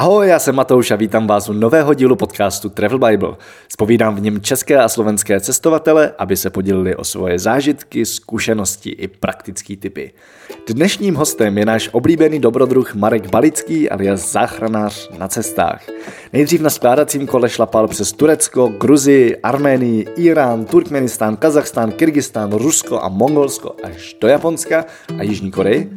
Ahoj, já jsem Matouš a vítám vás u nového dílu podcastu Travel Bible. Spovídám v něm české a slovenské cestovatele, aby se podělili o svoje zážitky, zkušenosti i praktické typy. Dnešním hostem je náš oblíbený dobrodruh Marek Balický alias záchranář na cestách. Nejdřív na skládacím kole šlapal přes Turecko, Gruzii, Arménii, Irán, Turkmenistán, Kazachstán, Kyrgyzstán, Rusko a Mongolsko až do Japonska a Jižní Koreji,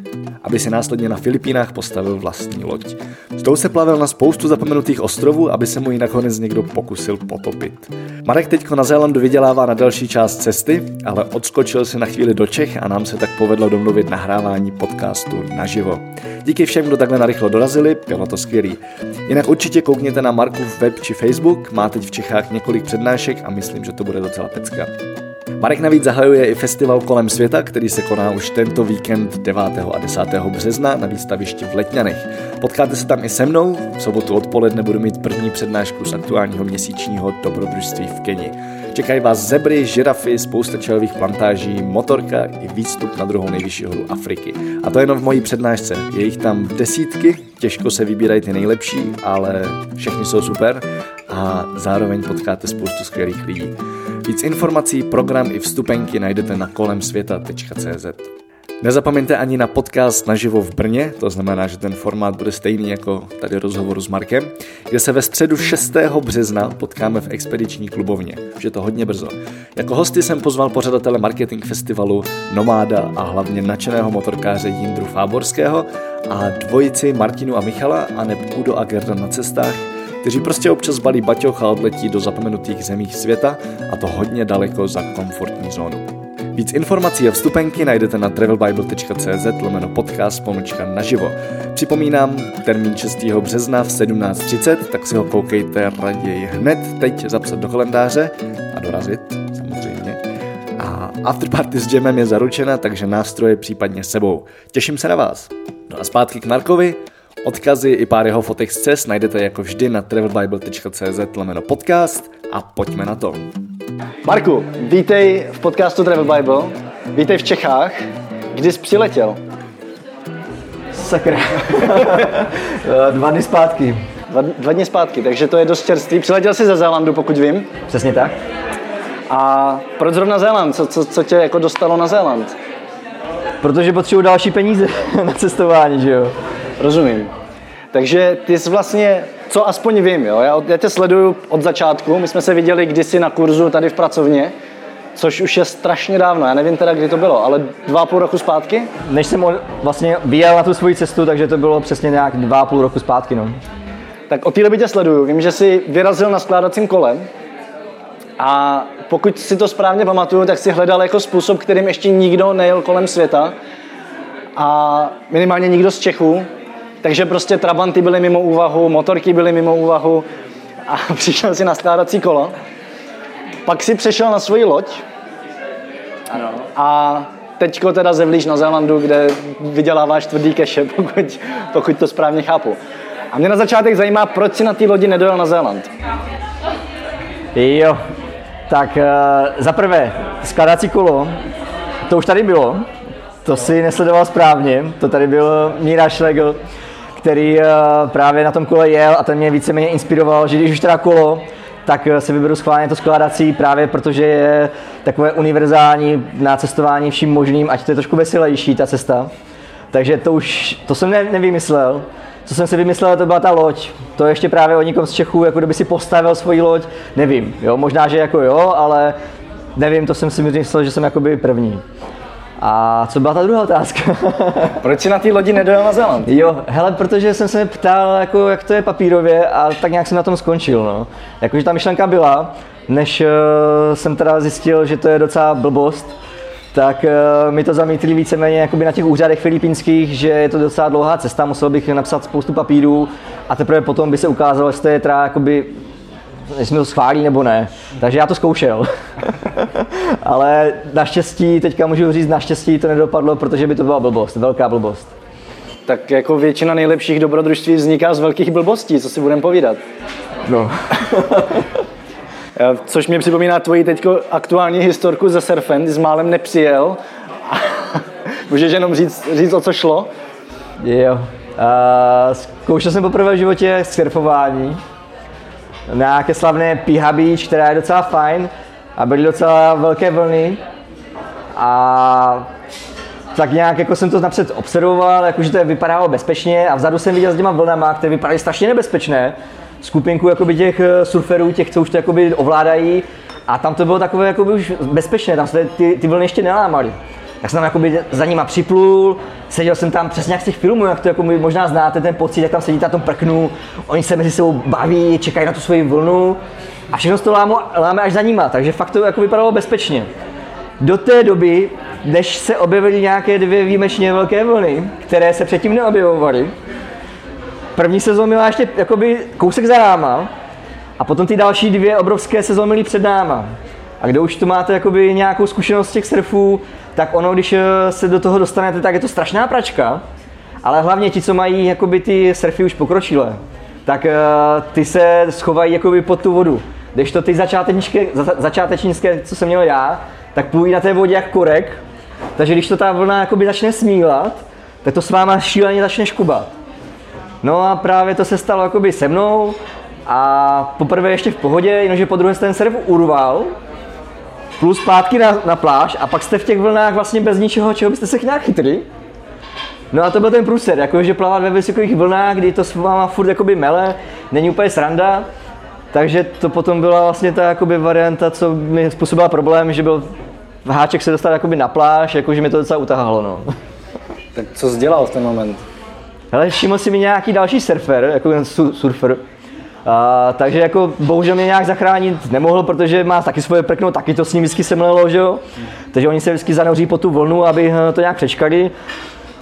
aby si následně na Filipínách postavil vlastní loď. S tou se plavil na spoustu zapomenutých ostrovů, aby se mu ji nakonec někdo pokusil potopit. Marek teďko na Zélandu vydělává na další část cesty, ale odskočil si na chvíli do Čech a nám se tak povedlo domluvit nahrávání podcastu naživo. Díky všem, kdo takhle narychlo dorazili, bylo to skvělý. Jinak určitě koukněte na Markův web či Facebook, má teď v Čechách několik přednášek a myslím, že to bude docela pecka. Marek navíc zahajuje i festival kolem světa, který se koná už tento víkend 9. a 10. března na výstavišti v Letňanech. Potkáte se tam i se mnou, v sobotu odpoledne budu mít první přednášku z aktuálního měsíčního dobrodružství v Keni. Čekají vás zebry, žirafy, spousta čelových plantáží, motorka i výstup na druhou nejvyšší horu Afriky. A to jenom v mojí přednášce. Je jich tam desítky, těžko se vybírají ty nejlepší, ale všechny jsou super a zároveň potkáte spoustu skvělých lidí. Víc informací, program i vstupenky najdete na kolemsvěta.cz. Nezapomeňte ani na podcast naživo v Brně, to znamená, že ten formát bude stejný jako tady rozhovoru s Markem, kde se ve středu 6. března potkáme v expediční klubovně. Už je to hodně brzo. Jako hosty jsem pozval pořadatele marketing festivalu Nomáda a hlavně nadšeného motorkáře Jindru Fáborského a dvojici Martinu a Michala a neb Udo a Gerda na cestách, kteří prostě občas balí baťoch a odletí do zapomenutých zemích světa a to hodně daleko za komfortní zónu. Víc informací a vstupenky najdete na travelbible.cz lomeno podcast pomlčka naživo. Připomínám termín 6. března v 17.30, tak si ho koukejte raději hned teď zapsat do kalendáře a dorazit, samozřejmě. A afterparty s Jamem je zaručena, takže nástroje případně sebou. Těším se na vás. No a zpátky k Markovi. Odkazy i pár jeho fotek z cest najdete jako vždy na travelbible.cz lomeno podcast a pojďme na to. Marku, vítej v podcastu Travel Bible, vítej v Čechách. Kdy jsi přiletěl? Sakra. dva dny zpátky. Dva, dva dny zpátky, takže to je dost čerstvý. Přiletěl jsi ze Zélandu, pokud vím. Přesně tak. A proč zrovna Zéland? Co, co, co tě jako dostalo na Zéland? Protože potřebuji další peníze na cestování, že jo? Rozumím. Takže ty jsi vlastně, co aspoň vím, jo? Já, já tě sleduju od začátku, my jsme se viděli kdysi na kurzu tady v pracovně, což už je strašně dávno, já nevím teda, kdy to bylo, ale dva a půl roku zpátky? Než jsem vlastně vyjel na tu svoji cestu, takže to bylo přesně nějak dva a půl roku zpátky, no. Tak od té doby tě sleduju, vím, že jsi vyrazil na skládacím kole a pokud si to správně pamatuju, tak si hledal jako způsob, kterým ještě nikdo nejel kolem světa a minimálně nikdo z Čechů, takže prostě trabanty byly mimo úvahu, motorky byly mimo úvahu a přišel si na skládací kolo. Pak si přešel na svoji loď ano. a teďko teda zevlíš na Zélandu, kde vyděláváš tvrdý keše, pokud, pokud to správně chápu. A mě na začátek zajímá, proč si na té lodi nedojel na Zéland? Jo, tak uh, za prvé, skladací kolo, to už tady bylo, to si nesledoval správně, to tady byl Míra Schlegel, který uh, právě na tom kole jel a ten mě víceméně inspiroval, že když už teda kolo, tak eh, si vyberu schválně to skládací právě protože je takové univerzální na cestování vším možným, ať to je trošku veselější ta cesta. Takže to už, to jsem ne, nevymyslel. Co jsem si vymyslel, to byla ta loď. To ještě právě o nikom z Čechů, jako kdyby si postavil svoji loď, nevím. Jo, možná, že jako jo, ale nevím, to jsem si myslel, že jsem jakoby první. A co byla ta druhá otázka? Proč si na té lodi nedojel na Zéland? Jo, hele, protože jsem se ptal, jako, jak to je papírově a tak nějak jsem na tom skončil. No. Jakože ta myšlenka byla, než uh, jsem teda zjistil, že to je docela blbost, tak uh, mi to zamítli víceméně jakoby na těch úřadech filipínských, že je to docela dlouhá cesta, musel bych napsat spoustu papírů a teprve potom by se ukázalo, jestli to je teda jakoby jestli mi to schválí nebo ne. Takže já to zkoušel. Ale naštěstí, teďka můžu říct, naštěstí to nedopadlo, protože by to byla blbost, velká blbost. Tak jako většina nejlepších dobrodružství vzniká z velkých blbostí, co si budeme povídat. No. Což mě připomíná tvoji teďko aktuální historku ze Surfen, s málem nepřijel. Můžeš jenom říct, říct, o co šlo? Jo, zkoušel jsem poprvé v životě surfování na nějaké slavné Piha Beach, která je docela fajn a byly docela velké vlny. A tak nějak jako jsem to napřed observoval, jakože to vypadalo bezpečně a vzadu jsem viděl s těma vlnama, které vypadaly strašně nebezpečné. Skupinku jakoby těch eh, surferů, těch, co už to jakoby ovládají a tam to bylo takové jakoby už bezpečné, tam se ty, ty vlny ještě nelámaly. Já jsem tam jakoby za nima připlul, seděl jsem tam přesně jak z těch filmů, jak to jako možná znáte ten pocit, jak tam sedíte na tom prknu, oni se mezi sebou baví, čekají na tu svoji vlnu a všechno to láme, láme až za nima, takže fakt to jako vypadalo bezpečně. Do té doby, než se objevily nějaké dvě výjimečně velké vlny, které se předtím neobjevovaly, první sezóna měla ještě jakoby kousek za náma a potom ty další dvě obrovské sezóny měly před náma. A kdo už tu máte jakoby nějakou zkušenost z těch surfů, tak ono, když eh, se do toho dostanete, tak je to strašná pračka, ale hlavně ti, co mají jakoby ty surfy už pokročilé, tak uh, ty se schovají jakoby pod tu vodu. Když to ty začátečnické, začátečnické, co jsem měl já, tak půjdou na té vodě jak korek, takže když to ta vlna jakoby začne smílat, tak to s váma šíleně začne škubat. No a právě to se stalo jakoby se mnou a poprvé ještě v pohodě, jenomže po druhé ten surf urval, plus zpátky na, na pláž a pak jste v těch vlnách vlastně bez ničeho, čeho byste se nějak chytli. No a to byl ten průser, jakože plavat ve vysokých vlnách, kdy to s váma furt jakoby mele, není úplně sranda. Takže to potom byla vlastně ta jakoby varianta, co mi způsobila problém, že byl háček se dostal jakoby na pláž, jakože mi to docela utahalo. No. Tak co jsi dělal v ten moment? Hele, všiml si mi nějaký další surfer, jako surfer, a, takže jako bohužel mě nějak zachránit nemohl, protože má taky svoje prkno, taky to s ním vždycky semlelo, že jo? Takže oni se vždycky zanoří po tu vlnu, aby eh, to nějak přečkali.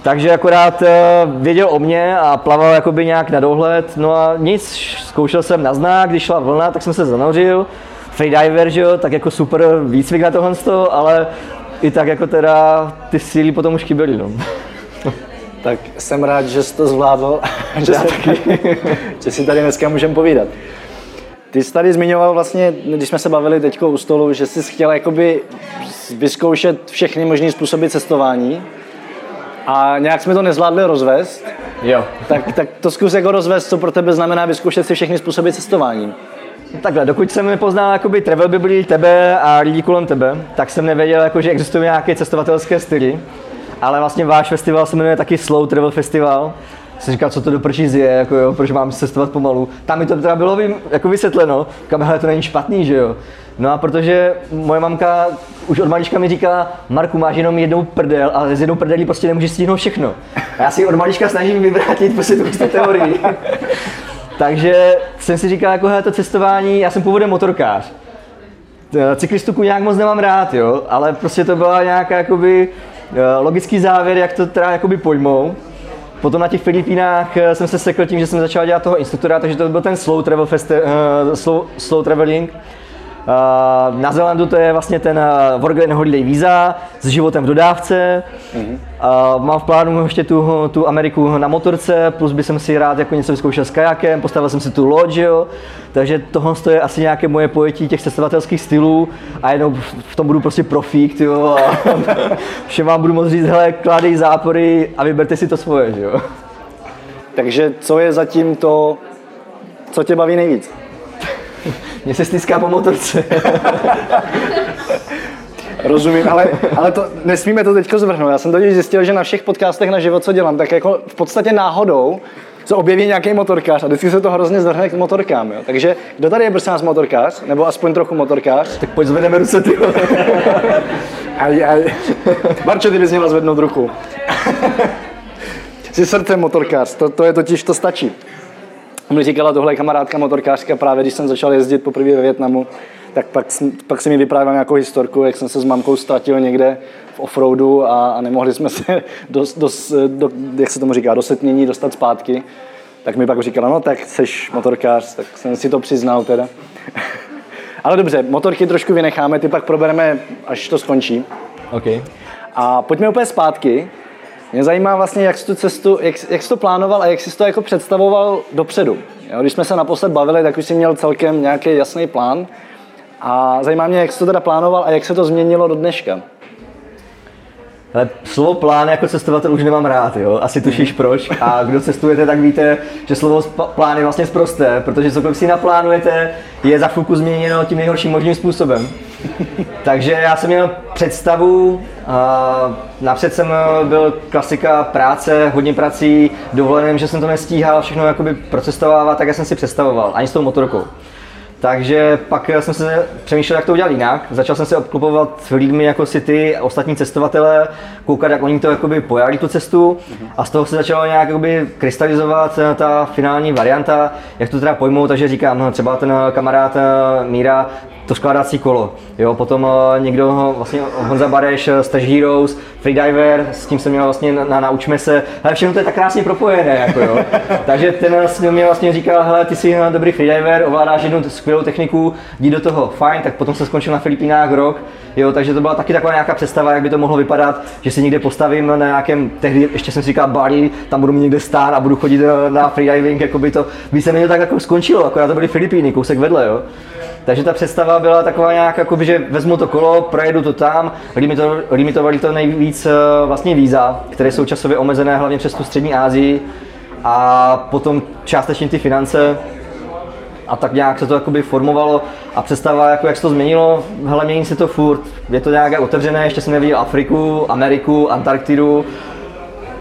Takže akorát eh, věděl o mě a plaval jakoby nějak na dohled, no a nic, zkoušel jsem na znak, když šla vlna, tak jsem se zanořil. Freediver, že jo, tak jako super výcvik na tohle, ale i tak jako teda ty síly potom už chyběly, no. Tak jsem rád, že jsi to zvládl, že, se, že si tady dneska můžeme povídat. Ty jsi tady zmiňoval vlastně, když jsme se bavili teď u stolu, že jsi chtěl jakoby vyzkoušet všechny možné způsoby cestování a nějak jsme to nezvládli rozvést. Jo. Tak, tak to zkus jako rozvést, co pro tebe znamená vyzkoušet si všechny způsoby cestování. Takhle, dokud jsem nepoznal jakoby travel byli tebe a lidi kolem tebe, tak jsem nevěděl, jako, že existují nějaké cestovatelské styly ale vlastně váš festival se jmenuje taky Slow Travel Festival. Jsem říkal, co to do prčí je, jako jo, proč mám cestovat pomalu. Tam mi to teda bylo jako vysvětleno, kam hele, to není špatný, že jo. No a protože moje mamka už od malička mi říkala, Marku, máš jenom jednou prdel a z jednou prdelí prostě nemůžeš stihnout všechno. A já si od malička snažím vyvrátit prostě tu, teorii. Takže jsem si říkal, jako hele, to cestování, já jsem původem motorkář. Cyklistiku nějak moc nemám rád, jo, ale prostě to byla nějaká jakoby Eh, logický závěr, jak to teda jakoby pojmou. Potom na těch Filipínách eh, jsem se sekl tím, že jsem začal dělat toho instruktora, takže to byl ten slow travel festi- uh, slow, slow traveling. Uh, na Zelandu to je vlastně ten uh, Work and Holiday Visa s životem v dodávce. Mm-hmm. Mám v plánu ještě tu, tu Ameriku na motorce, plus by jsem si rád jako něco vyzkoušel s kajakem, postavil jsem si tu loď, jo. Takže tohle je asi nějaké moje pojetí těch cestovatelských stylů a jenom v tom budu prostě profík, jo. Všem vám budu moct říct, hele, kládej zápory a vyberte si to svoje, jo. Takže co je zatím to, co tě baví nejvíc? Mně se stýská po motorce. Rozumím, ale, ale to, nesmíme to teď zvrhnout. Já jsem totiž zjistil, že na všech podcastech na život, co dělám, tak jako v podstatě náhodou se objeví nějaký motorkář a vždycky se to hrozně zvrhne k motorkám. Jo. Takže kdo tady je prosím nás motorkář? Nebo aspoň trochu motorkář? Tak pojď zvedneme ruce, ty. aj, aj. Marče, ty bys měla zvednout ruku. Jsi srdcem motorkář, to, to je totiž, to stačí mi říkala tohle kamarádka motorkářka právě, když jsem začal jezdit poprvé ve Větnamu, tak pak, pak si mi vyprávěl nějakou historku, jak jsem se s mamkou ztratil někde v offroadu a, a nemohli jsme se, do, do, do, jak se tomu říká, do setmění dostat zpátky. Tak mi pak říkala, no tak seš motorkář, tak jsem si to přiznal teda. Ale dobře, motorky trošku vynecháme, ty pak probereme, až to skončí. Okay. A pojďme úplně zpátky. Mě zajímá vlastně, jak jsi tu cestu, jak, jak jsi to plánoval a jak jsi to jako představoval dopředu. Jo, když jsme se naposled bavili, tak už jsi měl celkem nějaký jasný plán. A zajímá mě, jak jsi to teda plánoval a jak se to změnilo do dneška. Ale slovo plán jako cestovatel už nemám rád, jo? asi tušíš proč. A kdo cestujete, tak víte, že slovo plán je vlastně zprosté, protože cokoliv si naplánujete, je za chvilku změněno tím nejhorším možným způsobem. Takže já jsem měl představu, a napřed jsem byl klasika práce, hodně prací, dovoleným, že jsem to nestíhal všechno jakoby procestovávat, tak já jsem si představoval, ani s tou motorkou. Takže pak jsem se přemýšlel, jak to udělat jinak. Začal jsem se obklopovat lidmi jako si ty, ostatní cestovatele, koukat, jak oni to jakoby pojali tu cestu. A z toho se začalo nějak jakoby krystalizovat eh, ta finální varianta, jak to teda pojmout, takže říkám, no, třeba ten kamarád eh, Míra to skládací kolo. Jo, potom uh, někdo, vlastně Honza Bareš, uh, Stash Heroes, Freediver, s tím jsem měl vlastně na, na naučme se, hele, všechno to je tak krásně propojené, jako jo. Takže ten mě vlastně říkal, hele, ty jsi dobrý freediver, ovládáš jednu skvělou techniku, jdi do toho, fajn, tak potom se skončil na Filipínách rok, jo, takže to byla taky taková nějaká představa, jak by to mohlo vypadat, že si někde postavím na nějakém, tehdy ještě jsem si říkal Bali, tam budu mít někde stát a budu chodit na freediving, jako by to, by se mi to tak jako skončilo, akorát to byly Filipíny, kousek vedle, jo. Takže ta představa byla taková nějak, jakoby, že vezmu to kolo, projedu to tam, limito, limitovali to nejvíc eh, vlastně víza, které jsou časově omezené hlavně přes tu střední Asii a potom částečně ty finance a tak nějak se to jakoby formovalo a představa, jako jak se to změnilo, hele, mění se to furt, je to nějak otevřené, ještě jsem neviděl Afriku, Ameriku, Antarktidu.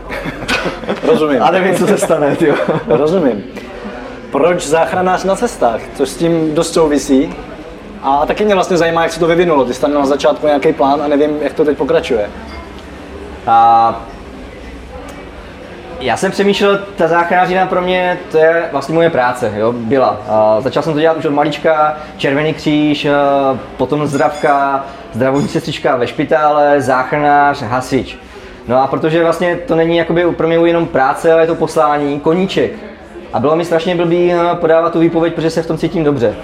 Rozumím. A nevím, co se stane, jo. Rozumím proč záchranář na cestách, což s tím dost souvisí. A taky mě vlastně zajímá, jak se to vyvinulo. Ty jsi tam na začátku nějaký plán a nevím, jak to teď pokračuje. A já jsem přemýšlel, ta záchranářina pro mě, to je vlastně moje práce, jo, byla. A začal jsem to dělat už od malička, Červený kříž, potom zdravka, zdravotní sestřička ve špitále, záchranář, hasič. No a protože vlastně to není jakoby pro mě jenom práce, ale je to poslání, koníček. A bylo mi strašně blbý eh, podávat tu výpověď, protože se v tom cítím dobře.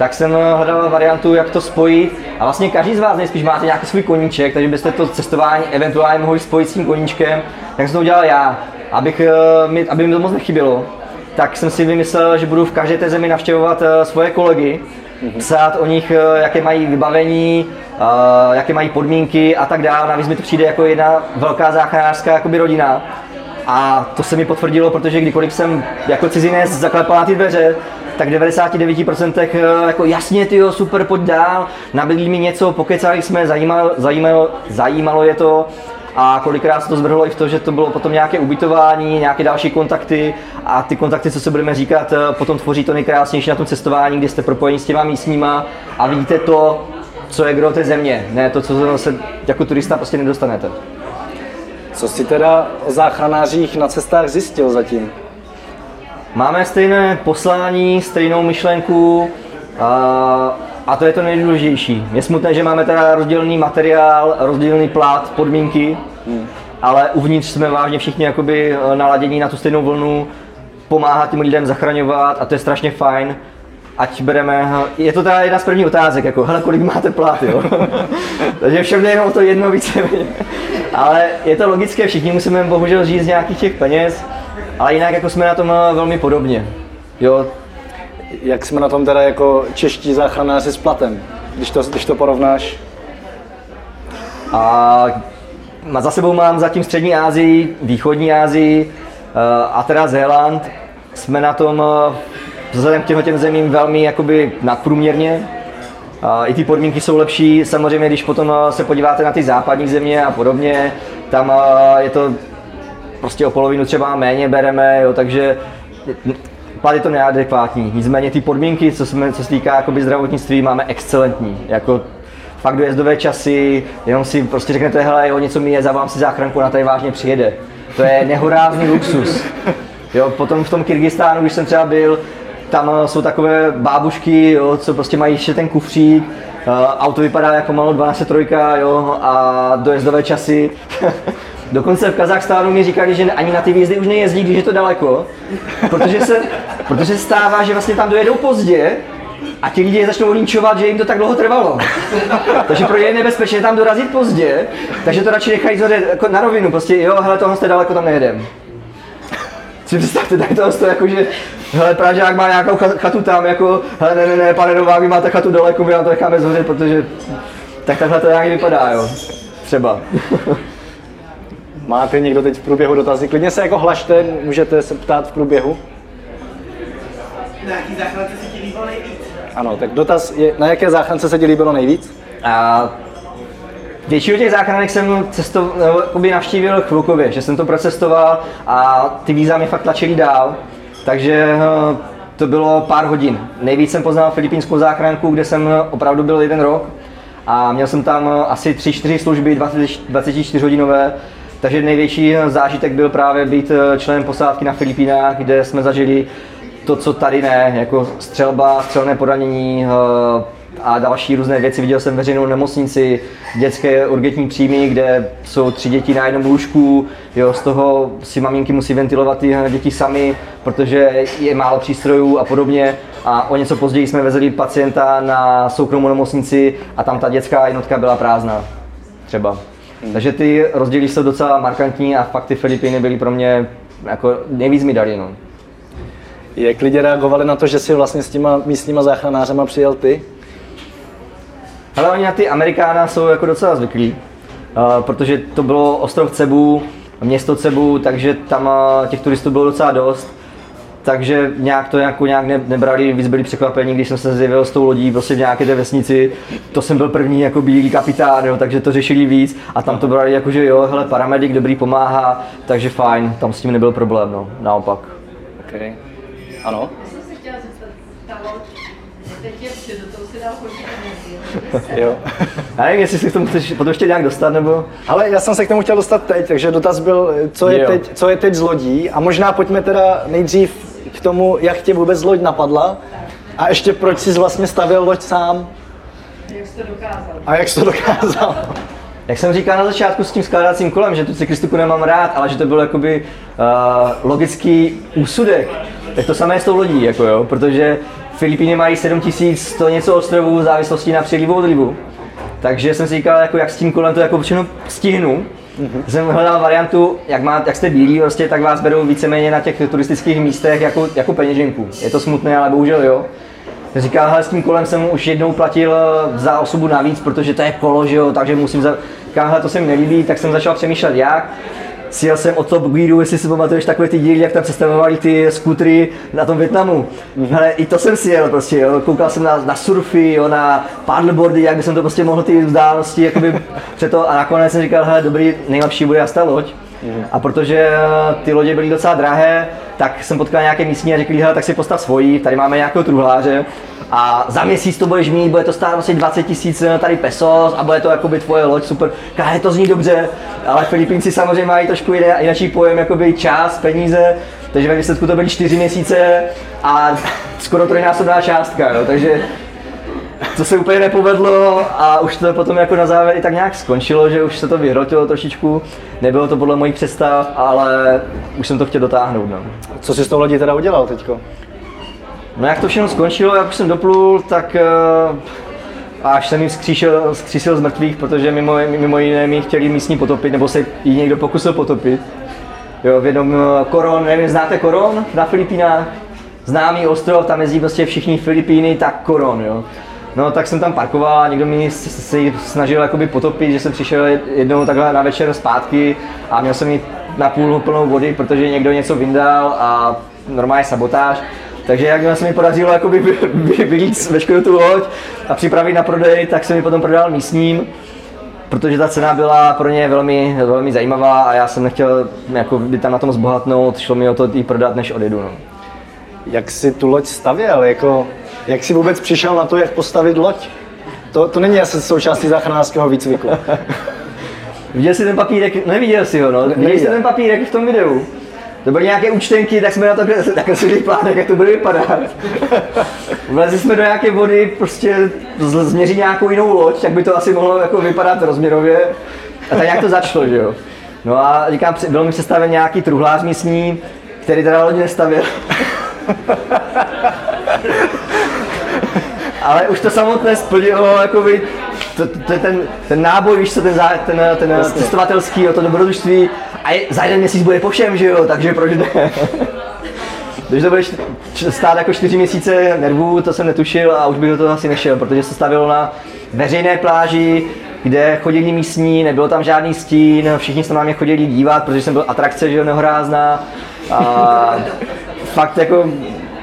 Tak jsem eh, hledal variantu, jak to spojit. A vlastně každý z vás nejspíš máte nějaký svůj koníček, takže byste to cestování eventuálně mohli spojit s tím koníčkem. Tak jsem to udělal já, abych, eh, aby mi to moc nechybělo. Tak jsem si vymyslel, že budu v každé té zemi navštěvovat svoje kolegy, psát o nich, jaké mají vybavení, jaké mají podmínky a tak dále. Navíc mi to přijde jako jedna velká záchranářská jakoby rodina a to se mi potvrdilo, protože kdykoliv jsem jako cizinec zaklepal na ty dveře, tak v 99% eh, jako jasně ty super, pojď dál, nabídli mi něco, pokecali jsme, zajímalo, zajímalo, zajímalo je to. A kolikrát se to zvrhlo i v to, že to bylo potom nějaké ubytování, nějaké další kontakty. A ty kontakty, co se budeme říkat, eh, potom tvoří to nejkrásnější na tom cestování, kdy jste propojeni s těma místníma. A vidíte to, co je kdo té země, ne to, co se jako turista prostě nedostanete. Co jsi teda o záchranářích na cestách zjistil zatím? Máme stejné poslání, stejnou myšlenku a, a to je to nejdůležitější. Je smutné, že máme teda rozdílný materiál, rozdílný plat, podmínky, hmm. ale uvnitř jsme vážně všichni jakoby e, naladění na tu stejnou vlnu, pomáhat těm lidem zachraňovat a to je strašně fajn ať bereme, je to teda jedna z prvních otázek, jako hele, kolik máte plat, jo? Takže všem jde jenom o to jedno více Ale je to logické, všichni musíme bohužel žít z nějakých těch peněz, ale jinak jako jsme na tom eh, velmi podobně. Jo. Jak jsme na tom teda jako čeští záchranáři s platem, když to, když to porovnáš? A za sebou mám zatím střední Asii, východní Asii eh, a teda Zéland. Jsme na tom eh, vzhledem k těmhle těm zemím velmi jakoby nadprůměrně. I ty podmínky jsou lepší, samozřejmě když potom se podíváte na ty západní země a podobně, tam je to prostě o polovinu třeba méně bereme, jo, takže plat je to neadekvátní. Nicméně ty podmínky, co, jsme, co se týká jakoby zdravotnictví, máme excelentní. Jako fakt dojezdové časy, jenom si prostě řeknete, hele, jo, něco mi je, zavolám si záchranku, na tady vážně přijede. To je nehorázný luxus. Jo, potom v tom Kyrgyzstánu, když jsem třeba byl, tam eh, jsou takové bábušky, jo, co prostě mají ještě ten kufřík, uh, auto vypadá jako malo 12 trojka, jo, a dojezdové časy. Dokonce v Kazachstánu mi říkali, že ani na ty výjezdy už nejezdí, když je to daleko, protože se, protože stává, že vlastně tam dojedou pozdě a ti lidi začnou linčovat, že jim to tak dlouho trvalo. takže pro ně je nebezpečné tam dorazit pozdě, takže to radši nechají jako na rovinu, prostě jo, hele, tohle jste daleko, tam nejedem si představte tady to, jako, že hele, Pražák má nějakou chatu tam, jako, hele, ne, ne, ne, pane Novák, vy máte chatu daleko, my vám to necháme zhořet, protože tak takhle to nějak vypadá, jo. Třeba. Máte někdo teď v průběhu dotazy? Klidně se jako hlašte, můžete se ptát v průběhu. Na jaký záchrance se ti líbilo nejvíc? Ano, tak dotaz je, na jaké záchrance se ti líbilo nejvíc? A Většinu těch záchranek jsem cesto, nebo, navštívil chvilkově, že jsem to procestoval a ty víza mi fakt tlačily dál. Takže eh, to bylo pár hodin. Nejvíc jsem poznal filipínskou záchranku, kde jsem opravdu byl jeden rok a měl jsem tam eh, asi 3-4 služby 24 hodinové, takže největší zážitek byl právě být eh, členem posádky na Filipínách, kde jsme zažili to, co tady ne, jako střelba, střelné poranění, a další různé věci. Viděl jsem veřejnou nemocnici, dětské urgentní příjmy, kde jsou tři děti na jednom lůžku, jo, z toho si maminky musí ventilovat ty děti sami, protože je málo přístrojů a podobně. A o něco později jsme vezli pacienta na soukromou nemocnici a tam ta dětská jednotka byla prázdná. Třeba. Takže ty rozdíly jsou docela markantní a fakt ty Filipíny byly pro mě jako nejvíc mi dali. No. Jak lidi reagovali na to, že si vlastně s těma místníma záchranářema přijel ty? Ale oni na ty Amerikána jsou jako docela zvyklí, uh, protože to bylo ostrov Cebu, město Cebu, takže tam uh, těch turistů bylo docela dost. Takže nějak to jako nějak ne, nebrali, víc byli překvapení, když jsem se zjevil s tou lodí prostě v nějaké té vesnici. To jsem byl první jako bílý kapitán, jo, takže to řešili víc a tam to brali jako, že jo, hele, paramedik dobrý pomáhá, takže fajn, tam s tím nebyl problém, no, naopak. Okay. Ano? teď je do toho se dá chodit jo. Já nevím, jestli se k tomu chceš potom ještě nějak dostat, nebo... Ale já jsem se k tomu chtěl dostat teď, takže dotaz byl, co je, teď, co je teď z lodí a možná pojďme teda nejdřív k tomu, jak tě vůbec loď napadla a ještě proč jsi vlastně stavil loď sám. Jak jsi to dokázal. A jak jsi to dokázal. Jak jsem říkal na začátku s tím skládacím kolem, že tu cyklistiku nemám rád, ale že to byl jakoby uh, logický úsudek, tak to samé s tou lodí, jako jo, protože Filipíny mají 7100 něco ostrovů v závislosti na přílivu odlivu. Takže jsem si říkal, jako jak s tím kolem to jako všechno stihnu. Mm-hmm. Jsem hledal variantu, jak, má, jak jste bílí, prostě, tak vás berou víceméně na těch turistických místech jako, jako peněženku. Je to smutné, ale bohužel jo. Říká, hele, s tím kolem jsem už jednou platil za osobu navíc, protože to je kolo, že jo, takže musím za... Říká, to se mi nelíbí, tak jsem začal přemýšlet jak sjel jsem o Top Gearu, jestli si pamatuješ takové ty díly, jak tam představovali ty skutry na tom Větnamu. Mm-hmm. Ale i to jsem sjel prostě, jo. koukal jsem na, na surfy, jo, na paddleboardy, jak by jsem to prostě mohl ty vzdálenosti jakoby před to a nakonec jsem říkal, hele, dobrý, nejlepší bude jasta loď. Mm-hmm. A protože ty lodě byly docela drahé, tak jsem potkal nějaké místní a řekli, hele, tak si postav svoji, tady máme nějakého truhláře a za měsíc to budeš mít, bude to stát asi 20 tisíc eh, tady pesos a bude to jakoby tvoje loď, super. Káže to zní dobře, ale Filipínci samozřejmě mají trošku jiný, jiný pojem, jakoby čas, peníze, takže ve výsledku to byly 4 měsíce a skoro trojnásobná částka, jo, takže to se úplně nepovedlo a už to potom jako na závěr i tak nějak skončilo, že už se to vyhrotilo trošičku. Nebylo to podle mojich představ, ale už jsem to chtěl dotáhnout. No. Co jsi s tou lodí teda udělal teďko? No jak to všechno skončilo, jak už jsem doplul, tak uh, až jsem jim skříšil, skřísil z mrtvých, protože mimo, mimo jiné mi chtěli místní potopit, nebo se jí někdo pokusil potopit. Jo, v jednom uh, Koron, nevím, znáte Koron na Filipínách? Známý ostrov, tam jezdí prostě všichni Filipíny, tak Koron, jo. No tak jsem tam parkoval a někdo mi se snažil jakoby potopit, že jsem přišel jednou takhle na večer zpátky a měl jsem mít na půl plnou vody, protože někdo něco vyndal a normálně sabotáž. Takže jak se mi podařilo jakoby vylít veškerou tu loď a připravit na prodej, tak se mi potom prodal místním, protože ta cena byla pro ně velmi, velmi zajímavá a já jsem nechtěl jako by tam na tom zbohatnout, šlo mi o to i prodat, než odjedu. No. Jak si tu loď stavěl? Jako, jak si vůbec přišel na to, jak postavit loď? To, to není asi součástí záchranářského výcviku. Viděl jsi ten papírek? Neviděl jsi ho, no. Viděl jsi ten papírek v tom videu? To byly nějaké účtenky, tak jsme na to nakreslili plán, jak to bude vypadat. Vlezli jsme do nějaké vody, prostě změřit nějakou jinou loď, tak by to asi mohlo jako vypadat rozměrově. A tak nějak to začalo, že jo. No a říkám, byl mi představen nějaký truhlář místní, který teda loď nestavil. Ale už to samotné splnilo jakoby to, to, to je ten, ten náboj, víš co, ten, zá, ten, ten cestovatelský, to dobrodružství a je, za jeden měsíc bude po všem, že jo, takže proč ne? Když to bude stát jako čtyři měsíce nervů, to jsem netušil a už bych do toho asi nešel, protože se stavilo na veřejné pláži, kde chodili místní, nebylo tam žádný stín, všichni se na mě chodili dívat, protože jsem byl atrakce, že jo, nehorázná. A fakt jako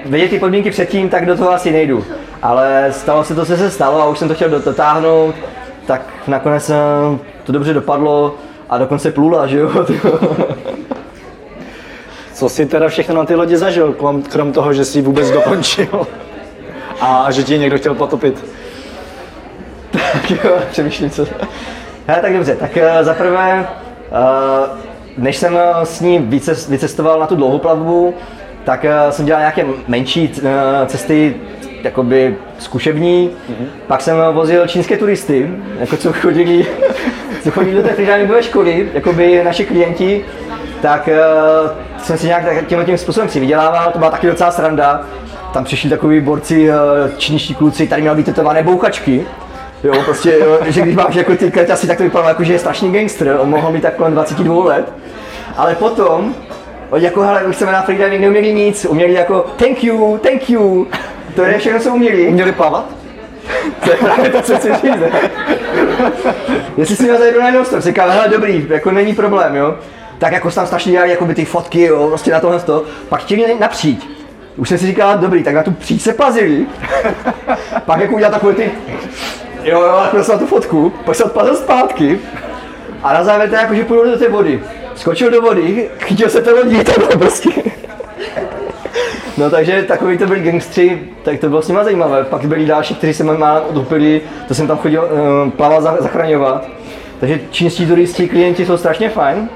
vidět ty podmínky předtím, tak do toho asi nejdu. Ale stalo se to, co se stalo a už jsem to chtěl dotáhnout, tak nakonec eh, to dobře dopadlo a dokonce plula, že jo. Co jsi teda všechno na ty lodi zažil, krom, krom toho, že jsi vůbec dokončil? A že ti někdo chtěl potopit? tak jo, přemýšlím, co. Hele, tak dobře, tak uh, za prvé, uh, než jsem s ním vycest, vycestoval na tu dlouhou plavbu, tak uh, jsem dělal nějaké menší uh, cesty, jakoby zkušební. Mm-hmm. Pak jsem vozil čínské turisty, jako co chodili, co chodili do té freedivingové školy, jakoby naši klienti, tak uh, jsem si nějak tímhle tím způsobem si vydělával, to byla taky docela sranda. Tam přišli takový borci, uh, čínští kluci, tady měl být tetované bouchačky. Jo, prostě, jo, že když máš jako ty asi tak to vypadalo jako, že je strašný gangster, on mohl mít tak kolem 22 let. Ale potom, oni jako, hele, už jsme na freediving neuměli nic, uměli jako thank you, thank you. To je všechno, co uměli. Uměli plavat? to je právě to, co chci říct, ne? Jestli si mě zajdu na jednou si říkal, hele, dobrý, jako není problém, jo. Tak jako tam strašně dělali jako by ty fotky, jo, prostě na tohle to. Pak chtěli napřít. Už jsem si říkal, dobrý, tak na tu přijď se pazili. Pak jako udělat takové ty Jo, jo, jsem na tu fotku, pak se odpadl zpátky a na závěr teda jakože půjdu do té vody. Skočil do vody, chytil se to lodí, to bylo prostě. No takže takový to byli gangstři, tak to bylo s nimi zajímavé. Pak byli další, kteří se má odupili, to jsem tam chodil uh, plavat, zachraňovat. Takže čínští turisti, klienti jsou strašně fajn.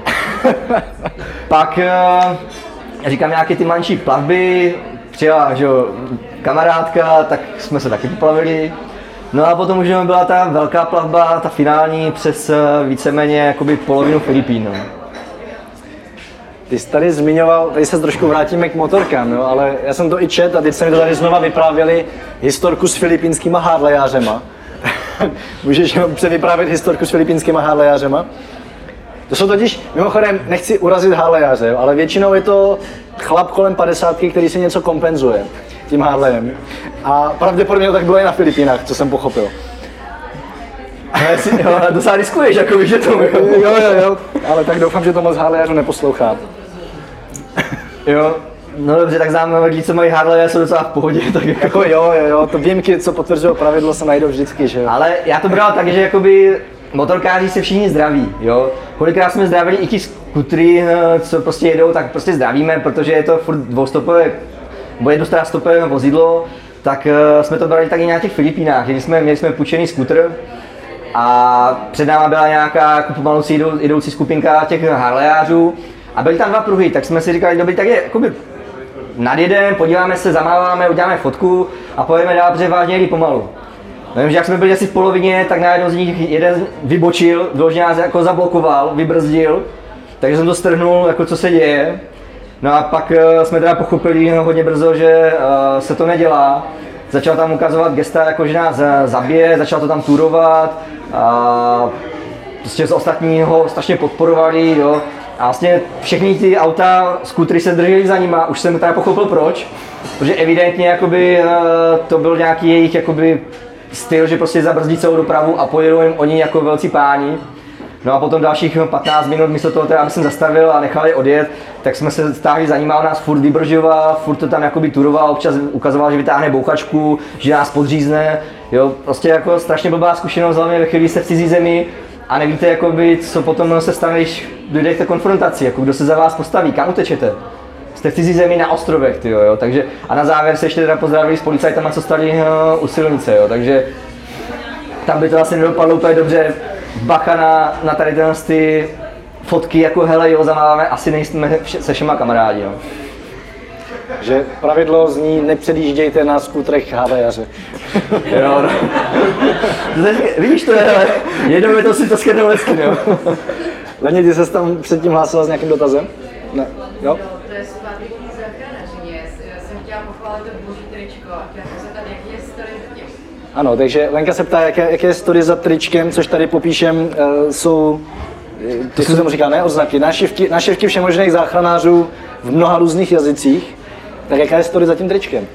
Pak uh, říkám nějaké ty manší plavby, přijela že kamarádka, tak jsme se taky poplavili. No a potom už byla ta velká plavba, ta finální, přes eh, víceméně jakoby polovinu Filipín. No. Ty jsi tady zmiňoval, tady se trošku vrátíme k motorkám, jo, ale já jsem to i čet a teď se mi to tady znova vyprávěli historku s filipínskýma harlejářema. Můžeš jenom převyprávět historku s filipínskýma harlejářema? To jsou totiž, mimochodem, nechci urazit harlejáře, ale většinou je to chlap kolem 50, který si něco kompenzuje tím Harleyem. A pravděpodobně to tak bylo i na Filipínách, co jsem pochopil. Ale si, jo, docela riskuješ, jako víš, že to jo, jo, jo, ale tak doufám, že to moc Harleyařů neposlouchá. Jo, No dobře, tak znám lidi, co mají Harley, jsou docela v pohodě. Tak jako... jako jo, jo, jo, to výjimky, co potvrzují pravidlo, se najdou vždycky, že jo. Ale já to bral tak, že jakoby motorkáři se všichni zdraví, jo. Kolikrát jsme zdravili i ti skutry, eh, co prostě jedou, tak prostě zdravíme, protože je to furt dvoustopové nebo jedno stopové vozidlo, tak uh, jsme to brali taky na těch Filipínách, kdy jsme, měli jsme půjčený skutr a před náma byla nějaká jako pomalu jdou, jdoucí skupinka těch harlejářů a byly tam dva pruhy, tak jsme si říkali, dobrý, tak je jakoby nadjedem, podíváme se, zamáváme, uděláme fotku a pojedeme dál, protože vážně jeli pomalu. Vím, že jak jsme byli asi v polovině, tak najednou z nich jeden vybočil, vyloženě nás jako zablokoval, vybrzdil, takže jsem to strhnul, jako co se děje. No a pak uh, jsme teda pochopili hodně brzo, že uh, se to nedělá. Začal tam ukazovat gesta, jako že nás eh, zabije, začal to tam turovat. A prostě z ostatního strašně podporovali, jo. A vlastně všechny ty auta, skutry se drželi za nima, už jsem teda pochopil proč. Protože evidentně jakoby, uh, to byl nějaký jejich jakoby, styl, že prostě zabrzdí celou dopravu a pojedou jim oni jako velcí páni. No a potom dalších 15 minut, místo toho, teda, jsem zastavil a nechal je odjet, tak jsme se stáhli za ním, nás furt vybržoval, furt to tam jakoby turoval, občas ukazoval, že vytáhne bouchačku, že nás podřízne, jo, prostě jako strašně blbá zkušenost, hlavně ve chvíli jste v cizí zemi a nevíte, jakoby, co potom se stane, když dojde k té konfrontaci, jako kdo se za vás postaví, kam utečete jste v cizí zemi na ostrovech, tyjo, jo, takže a na závěr se ještě teda pozdravili s policajtama, co stali uh, u silnice, jo, takže tam by to asi nedopadlo úplně dobře, bacha na, na tady ty fotky, jako hele jo, zamáváme, asi nejsme se všema kamarádi. Jo. Že pravidlo zní nepředjíždějte na skutrech HVjaře. jo, no. Vidíš to, hele, jednou to si to skrnou hezky, jo. Leni, ty se tam předtím hlásila s nějakým dotazem? Ne, jo? To je zpátky záchranařině. Jsem chtěla pochválit to boží tričko a chtěla se zeptat, jaký je story zatím. Ano, takže Lenka se ptá, jaké, jaké je story za tričkem, což tady popíšem, uh, jsou, ty jsi tomu říkal, ne, oznaky, našivky, našivky všemožných záchranářů v mnoha různých jazycích. Tak jaká je story za tím tričkem?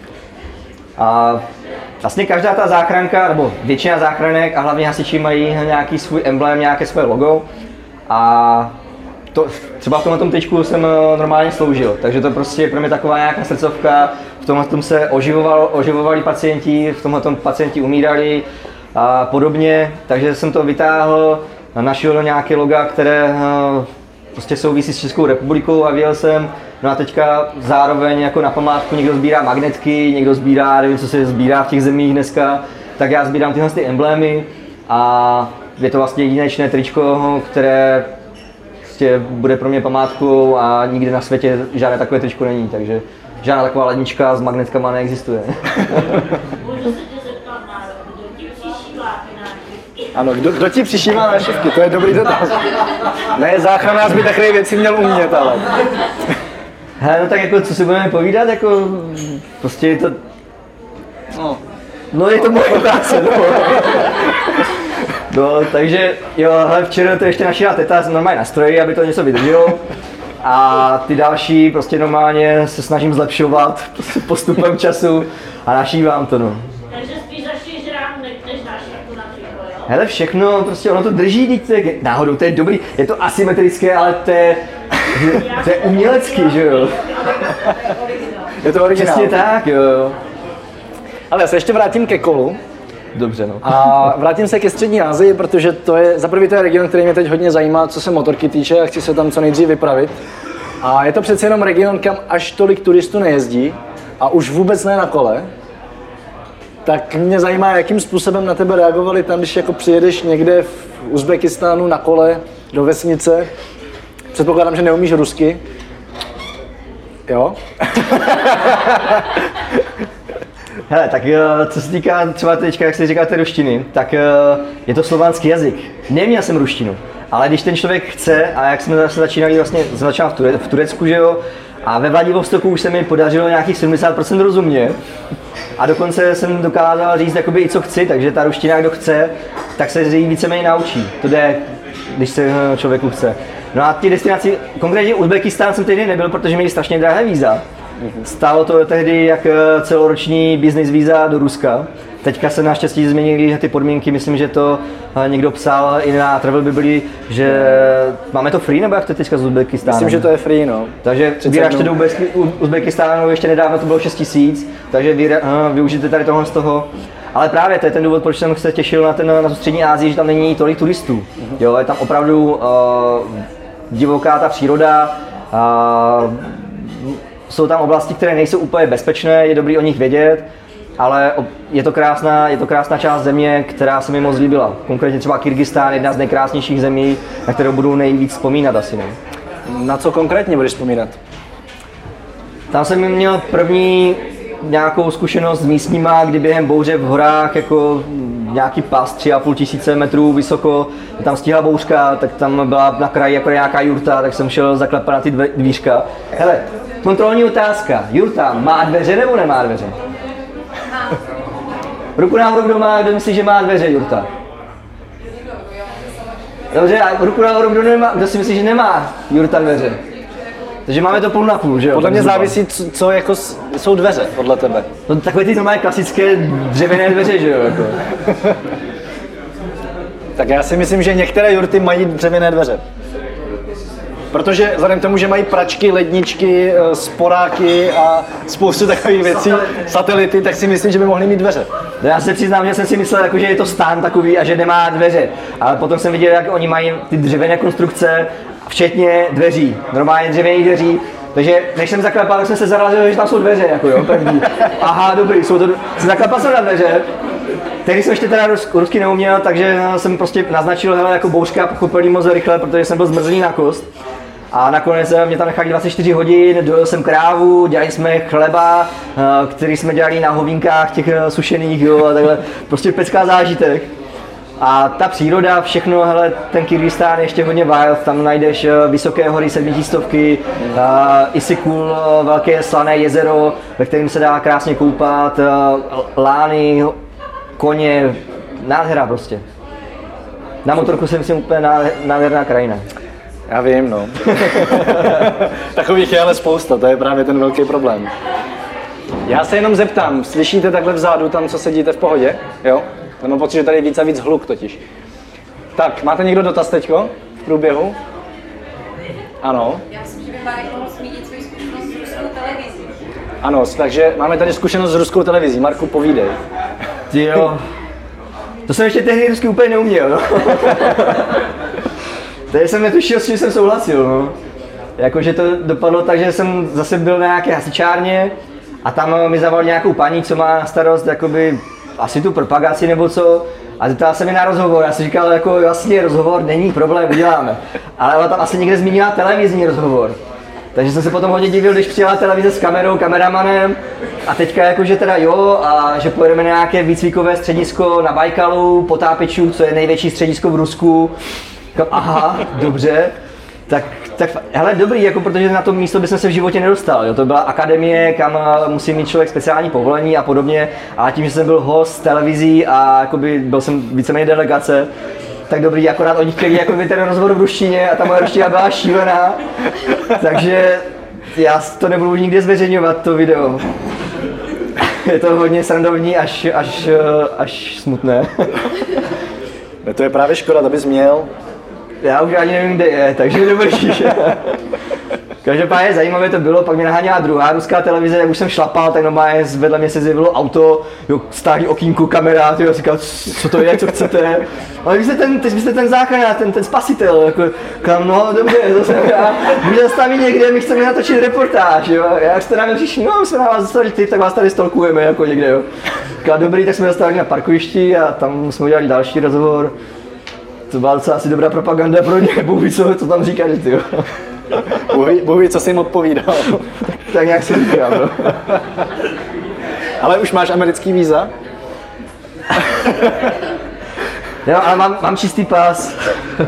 A Vlastně každá ta záchranka, nebo většina záchranek a hlavně hasiči mají nějaký svůj emblém, nějaké své logo. A to, třeba v tomhle tom tyčku jsem eh, normálně sloužil, takže to prostě je pro mě taková nějaká srdcovka, v tomhle tom se oživoval, oživovali pacienti, v tomhle tom pacienti umírali a podobně, takže jsem to vytáhl, našel nějaké loga, které eh, prostě souvisí s Českou republikou a věděl jsem, no a teďka zároveň jako na památku někdo sbírá magnetky, někdo sbírá, nevím, co se sbírá v těch zemích dneska, tak já sbírám tyhle ty emblémy a je to vlastně jedinečné tričko, které prostě bude pro mě památkou a nikdy na světě žádné takové tričko není, takže žádná taková lednička s magnetkama neexistuje. Můžu se tě zeptat na kdo ti přišívá ty nášivky? Ano, kdo, kdo ti přišívá našivky? To je dobrý dotaz. Ne, záchranář by takové věci měl umět, ale. Hele, no tak jako, co si budeme povídat, jako, prostě je to, No. no je to moje práce, no. No, takže jo, hele, včera to ještě našila teta normálně na stroji, aby to něco vydrželo. A ty další prostě normálně se snažím zlepšovat postupem času a našívám to, no. Takže spíš než nášivku na jo? Hele, všechno, prostě ono to drží, teď je, náhodou, to je dobrý, je to asymetrické, ale to je, to je umělecký, že jo. Je to originál. Přesně tak, jo, jo. Ale já se ještě vrátím ke kolu. Dobře, no. A vrátím se ke střední Asii, protože to je, za prvý to je region, který mě teď hodně zajímá, co se motorky týče a chci se tam co nejdřív vypravit. A je to přece jenom region, kam až tolik turistů nejezdí a už vůbec ne na kole. Tak mě zajímá, jakým způsobem na tebe reagovali tam, když jako přijedeš někde v Uzbekistánu na kole do vesnice. Předpokládám, že neumíš rusky. Jo? Hele, tak eh, co se týká třeba teďka, jak jsi říkal té ruštiny, tak eh, je to slovanský jazyk. Neměl jsem ruštinu, ale když ten člověk chce, a jak jsme zase začínali, vlastně začal v, Ture, v Turecku, že jo, a ve Vladivostoku už se mi podařilo nějakých 70% rozumět. A dokonce jsem dokázal říct jakoby i co chci, takže ta ruština, kdo chce, tak se jí víceméně naučí. To jde, když se eh, člověku chce. No a ty destinaci, konkrétně Uzbekistán jsem tehdy nebyl, protože měli strašně drahé víza. Stálo to tehdy jak eh, celoroční business víza do Ruska. Teďka se naštěstí změnily ty podmínky, myslím, že to eh, někdo psal i na Travel Bibli, že máme to free, nebo jak to je teďka z Uzbekistánu? Myslím, že to je free, no. Takže 30 vyražte do Uzbekistánu, ještě nedávno to bylo 6 tisíc, takže vy, uh, využijte tady tohle z toho. Ale právě to je ten důvod, proč jsem se těšil na, ten, na střední Asii, že tam není tolik turistů. Jo, je tam opravdu uh, divoká ta příroda, uh, jsou tam oblasti, které nejsou úplně bezpečné, je dobrý o nich vědět, ale je to krásná, je to krásná část země, která se mi moc líbila. Konkrétně třeba Kyrgyzstán, jedna z nejkrásnějších zemí, na kterou budu nejvíc vzpomínat asi. Ne? Na co konkrétně budeš vzpomínat? Tam jsem měl první nějakou zkušenost s místníma, kdy během bouře v horách jako nějaký pas 3,5 tisíce metrů vysoko, tam stihla bouřka, tak tam byla na kraji jako nějaká jurta, tak jsem šel zaklepat na ty dvířka. Hele, kontrolní otázka, jurta má dveře nebo nemá dveře? Ruku nahoru, kdo má, kdo myslí, že má dveře jurta? Dobře, a ruku nahoru, kdo, nemá, kdo si myslí, že nemá jurta dveře? Takže máme to půl na půl, že jo? Podle mě závisí, co, co jako s- jsou dveře, podle tebe. No takové ty normálně klasické dřevěné dveře, že jo? Jako. Tak já si myslím, že některé jurty mají dřevěné dveře. Protože vzhledem k tomu, že mají pračky, ledničky, eh, sporáky a spoustu takových věcí, satelity, tak si myslím, že by mohly mít dveře. No já se přiznám, že jsem si myslel, jako, že je to stán takový a že nemá dveře. Ale potom jsem viděl, jak oni mají ty dřevěné konstrukce, včetně dveří, normálně dřevěných dveří. Takže než jsem zaklepal, tak jsem se zarazil, že tam jsou dveře, jako jo, první. Aha, dobrý, jsou to, jsem zaklepal jsem na dveře, Tehdy jsem ještě teda rus, rusky neuměl, takže jsem prostě naznačil, hele, jako bouřka, pochopil jí moc rychle, protože jsem byl zmrzlý na kost. A nakonec eh, mě tam nechali 24 hodin, dojel jsem krávu, dělali jsme chleba, eh, který jsme dělali na hovínkách těch eh, sušených, jo, a takhle, prostě pecká zážitek. A ta příroda, všechno, hele, ten Kyrgyzstán je ještě hodně wild, tam najdeš eh, vysoké hory sedmitistovky, uh, Isikul, eh, velké slané jezero, ve kterém se dá krásně koupat, eh, lány, koně, nádhera prostě. Na motorku si myslím úplně nádher- nádherná krajina. Já vím, no. Takových je ale spousta, to je právě ten velký problém. Já se jenom zeptám, slyšíte takhle vzadu, tam, co sedíte v pohodě? Jo? Já mám pocit, že tady je víc a víc hluk totiž. Tak, máte někdo dotaz teďko v průběhu? Ano, Já myslím, že by Marek mohl zmínit svou zkušenost s ruskou televizí. ano, takže máme tady zkušenost s ruskou televizí. Marku, povídej. Ty jo. To jsem ještě tehdy rusky úplně neuměl, no. Tady jsem netušil, s čím jsem souhlasil, no. Jakože to dopadlo tak, že jsem zase byl na nějaké hasičárně a tam mi zavolal nějakou paní, co má starost jakoby asi tu propagaci nebo co. A zeptala se mi na rozhovor, já jsem říkal, jako jasně, rozhovor není problém, uděláme. Ale ona tam asi někde zmínila televizní rozhovor. Takže jsem se potom hodně divil, když přijela televize s kamerou, kameramanem a teďka jakože teda jo a že pojedeme na nějaké výcvikové středisko na Bajkalu, potápěčů, co je největší středisko v Rusku. Aha, dobře. Tak, tak, hele, dobrý, jako protože na to místo bych se v životě nedostal. Jo. To byla akademie, kam eh, musí mít člověk speciální povolení a podobně. A tím, že jsem byl host televizí a jakoby byl jsem víceméně delegace, tak dobrý, akorát oni chtěli jako ten rozhovor v ruštině a ta moje ruština byla šílená. Takže já to nebudu nikdy zveřejňovat, to video. Je to hodně srandovní až, až, eh, až smutné. To je právě škoda, to bys měl. Já už ani nevím, kde je, takže dobrý. Každopádně zajímavé to bylo, pak mě naháněla druhá ruská televize, jak už jsem šlapal, tak normálně vedle mě se zjevilo auto, jo, stáhli okýnku, kamera, ty říkal, co to je, co chcete. Ale vy jste ten, teď jste ten záchranář, ten, ten spasitel, jako, kam, no dobře, to jsem já, můžete zastavit někde, my chceme natočit reportáž, jo. Jak jste nám přišli, no, jsme na vás zastavili tip, tak vás tady stolkujeme, jako někde, jo. Říkal, dobrý, tak jsme zastavili na parkovišti a tam jsme udělali další rozhovor. To byla docela asi dobrá propaganda pro ně, Bůh ví, co, co tam říkáš, ty jo. Bůh ví- co jsi jim odpovídal. Tak nějak si říkám, no. Ale už máš americký víza? Jo, ale mám, mám čistý pás.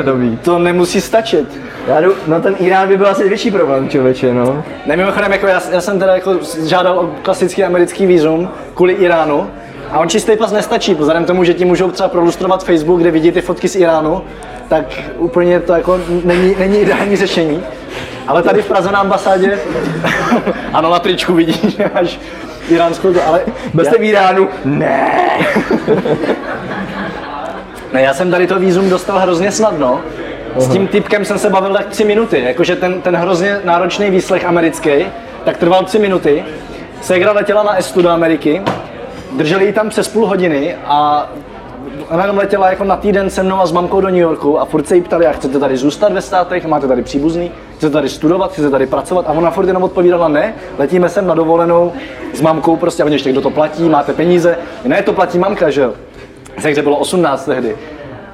Dobrý. To nemusí stačit. Já jdu, no ten Irán by byl asi větší problém, člověče, no. Ne, mimochodem, jako já, já, jsem teda jako žádal o klasický americký vízum kvůli Iránu. A on čistý pas nestačí, vzhledem tomu, že ti můžou třeba prolustrovat Facebook, kde vidí ty fotky z Iránu, tak úplně to jako není, není ideální řešení. Ale tady v Praze na ambasádě, ano, na tričku vidíš, že máš iránskou, to, ale Byl jste v Iránu? Ne. Ne, já jsem tady to vízum dostal hrozně snadno. S tím typkem jsem se bavil tak tři minuty, jakože ten, ten hrozně náročný výslech americký, tak trval tři minuty. Segra letěla na Estu do Ameriky, drželi ji tam přes půl hodiny a ona jenom letěla jako na týden se mnou a s mamkou do New Yorku a furt se jí ptali, jak chcete tady zůstat ve státech, máte tady příbuzný, chcete tady studovat, chcete tady pracovat a ona furt jenom odpovídala ne, letíme sem na dovolenou s mamkou prostě a oni ještě kdo to platí, máte peníze, ne, to platí mamka, že jo. Takže bylo 18 tehdy.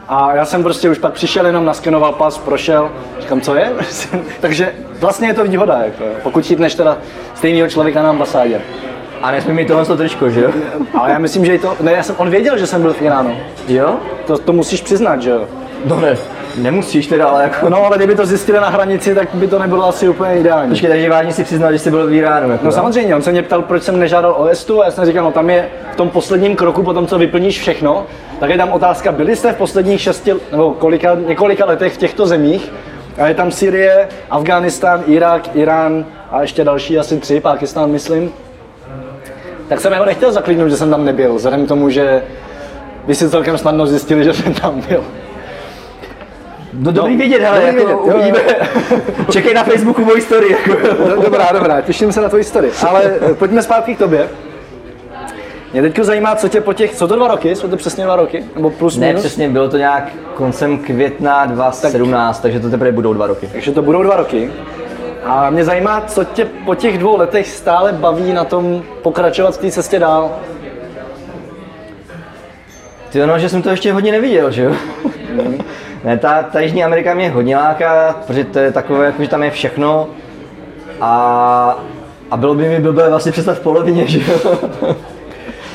A já jsem prostě už pak přišel, jenom naskenoval pas, prošel, říkám, co je? Takže vlastně je to výhoda, jako, pokud chytneš teda stejného člověka na ambasádě. A nesmí mít tohle to tričko, že jo? Ale já myslím, že i to, ne, já jsem, on věděl, že jsem byl v Iránu. Jo? To, to musíš přiznat, že jo? No ne, nemusíš teda, ale jako... No, ale kdyby to zjistili na hranici, tak by to nebylo asi úplně ideální. Počkej, takže vážně si přiznal, že jsi byl v Iránu, jako No samozřejmě, on se mě ptal, proč jsem nežádal o estu a já jsem říkal, no tam je v tom posledním kroku, po tom, co vyplníš všechno, tak je tam otázka, byli jste v posledních šesti, nebo kolika, několika letech v těchto zemích, a je tam Syrie, Afghánistán, Irák, Irán a ještě další asi tři, Pákistán myslím. Tak jsem jeho nechtěl zaklidnout, že jsem tam nebyl, vzhledem k tomu, že by si celkem snadno zjistili, že jsem tam byl. No dobrý vědět, hele, dobrý jako vědět, jo, uvidíme. Čekej na Facebooku moji story, jako. No, Dobrá, dobrá, těším se na tvoji story. Ale eh, pojďme zpátky k tobě. Mě teď zajímá, co tě po těch, co to dva roky, jsou to přesně dva roky, nebo plus Ne, minus? přesně, bylo to nějak koncem května 2017, takže to teprve budou dva roky. Takže to budou dva roky. A mě zajímá, co tě po těch dvou letech stále baví na tom pokračovat v té cestě dál. Ty no, že jsem to ještě hodně neviděl, že jo? ne, ta, ta Jižní Amerika mě hodně láká, protože to je takové, jako, že tam je všechno. A, a bylo by mi blbé vlastně přestat v polovině, že jo?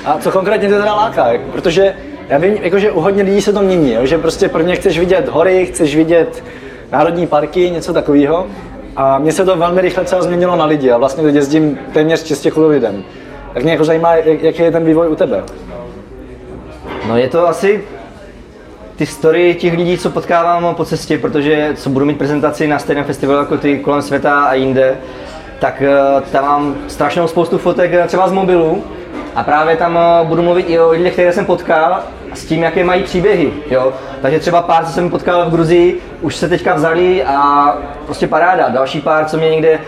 A co konkrétně tě teda láká? Protože já vím, jakože u hodně lidí se to mění, jo? že prostě prvně chceš vidět hory, chceš vidět národní parky, něco takového. A mně se to velmi rychle třeba změnilo na lidi a vlastně teď jezdím téměř čistě kvůli lidem. Tak mě jako zajímá, jak- jaký je ten vývoj u tebe. No je to asi ty story těch lidí, co potkávám po cestě, protože co budu mít prezentaci na stejném festivalu jako ty kolem světa a jinde, tak eh, tam mám strašnou spoustu fotek eh, třeba z mobilu a právě tam eh, budu mluvit i o lidech, které jsem potkal s tím, jaké mají příběhy. Jo? Takže třeba pár, co jsem potkal v Gruzii, už se teďka vzali a prostě paráda. Další pár, co mě někde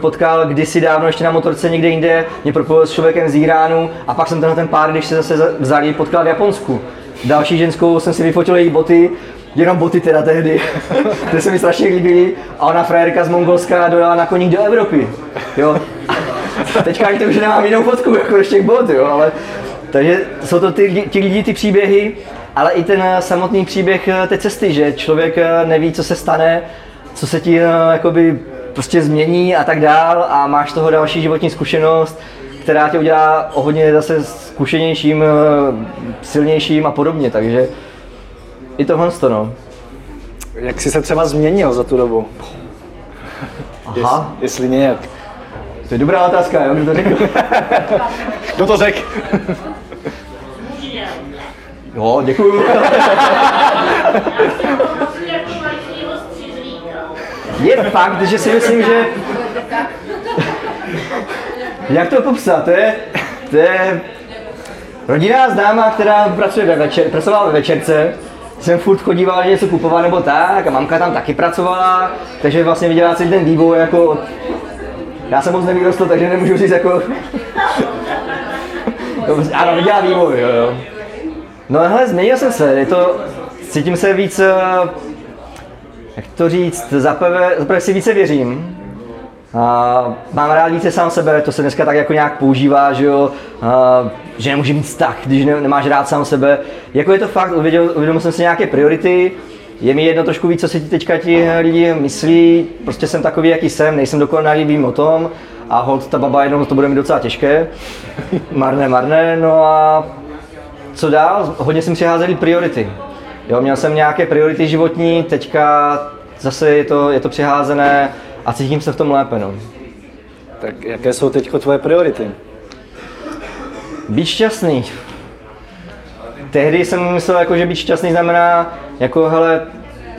potkal kdysi dávno ještě na motorce někde jinde, mě propojil s člověkem z Iránu a pak jsem tenhle ten pár, když se zase za- vzali, potkal v Japonsku. Další ženskou jsem si vyfotil její boty, jenom boty teda tehdy, ty se mi strašně líbily a ona frajerka z Mongolska dojela na koních do Evropy. Jo. Teďka to už nemám jinou fotku, jako z těch bot, jo, ale takže jsou to ty, lidi- ti lidi, ty příběhy, ale i ten eh, samotný příběh eh, té cesty, že člověk eh, neví, co se stane, co se ti jakoby prostě změní a tak dál a máš toho další životní zkušenost, která tě udělá o hodně zase zkušenějším, silnějším a podobně, takže i tohle to, no. Jak jsi se třeba změnil za tu dobu? Aha, Jestli nějak. to je dobrá otázka, jo, kdo to řekl? Kdo to řekl? Jo, děkuju. Je fakt, že si myslím, že... Jak to popsat? To je, to je rodinná známá, která pracuje ve večer, pracovala ve večerce. Jsem furt chodíval něco kupovat nebo tak a mamka tam taky pracovala, takže vlastně viděla celý ten vývoj jako... Já jsem moc nevyrostl, takže nemůžu říct jako... Ano, viděla vývoj, jo, jo. No hele, změnil jsem se, je to, cítím se víc eh, jak to říct, zaprvé, zaprvé si více věřím. A mám rád více sám sebe, to se dneska tak jako nějak používá, že jo, a, že nemůže mít vztah, když ne, nemáš rád sám sebe. Jako je to fakt, uvěděl, uvědomil jsem si nějaké priority, je mi jedno trošku víc, co si teďka ti lidi myslí, prostě jsem takový, jaký jsem, nejsem dokonalý, vím o tom a hold ta baba jednou to bude mi docela těžké, marné, marné, no a co dál? Hodně jsem přiházel priority. Jo, měl jsem nějaké priority životní, teďka zase je to, je to přiházené a cítím se v tom lépe. No. Tak jaké jsou teď tvoje priority? Být šťastný. Tehdy jsem myslel, jako, že být šťastný znamená, jako hele,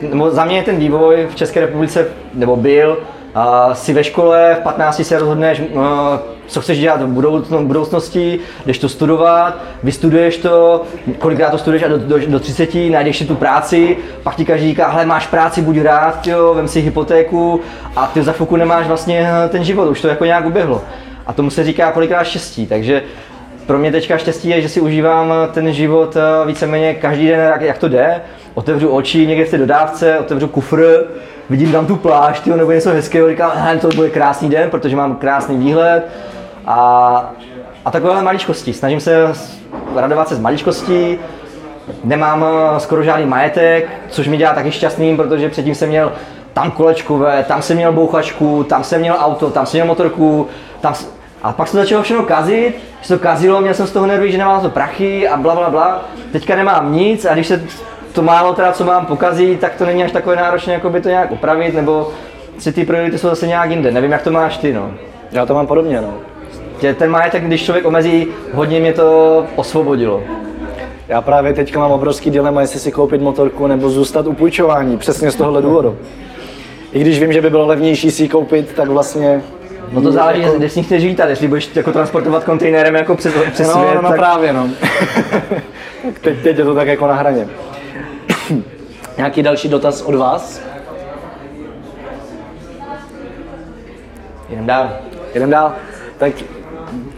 nebo za mě je ten vývoj v České republice, nebo byl, a si ve škole, v 15 se rozhodneš, no, co chceš dělat v budoucn- budoucnosti, jdeš to studovat, vystuduješ to, kolikrát to studuješ a do, do, do 30, najdeš si tu práci, pak ti každý říká, hele, máš práci, buď rád, jo, vem si hypotéku a ty za chvilku nemáš vlastně ten život, už to jako nějak uběhlo. A tomu se říká kolikrát štěstí, takže pro mě teďka štěstí je, že si užívám ten život eh, víceméně každý den, jak to jde. Otevřu oči někde v té dodávce, otevřu kufr, vidím tam tu pláž, tyjo, nebo něco hezkého, říkám, hele, to bude krásný den, protože mám krásný výhled. A, a takovéhle maličkosti. Snažím se radovat se z maličkostí, nemám eh, skoro žádný majetek, což mi dělá taky šťastným, protože předtím jsem měl tam kolečkové, tam jsem měl bouchačku, tam jsem měl auto, tam jsem měl motorku, tam a pak se začalo všechno kazit, se to kazilo, měl jsem z toho nervy, že nemám to prachy a bla bla bla. Teďka nemám nic a když se to málo teda, co mám, pokazí, tak to není až takové náročné, jako by to nějak opravit, nebo si ty priority jsou zase nějak jinde. Nevím, jak to máš ty, no. Já to mám podobně, no. Tě- Ten majetek, když člověk omezí, hodně mě to osvobodilo. Já právě teďka mám obrovský dilema, jestli si koupit motorku nebo zůstat u půjčování, přesně z tohohle důvodu. I když vím, že by bylo levnější si ji koupit, tak vlastně... No to záleží, s ní chceš lítat, jestli budeš jako transportovat kontejnerem jako přes, přes No, svět, no, tak právě, no. teď, teď je to tak jako na hraně. Nějaký další dotaz od vás? jdem dál. Jdem dál. Tak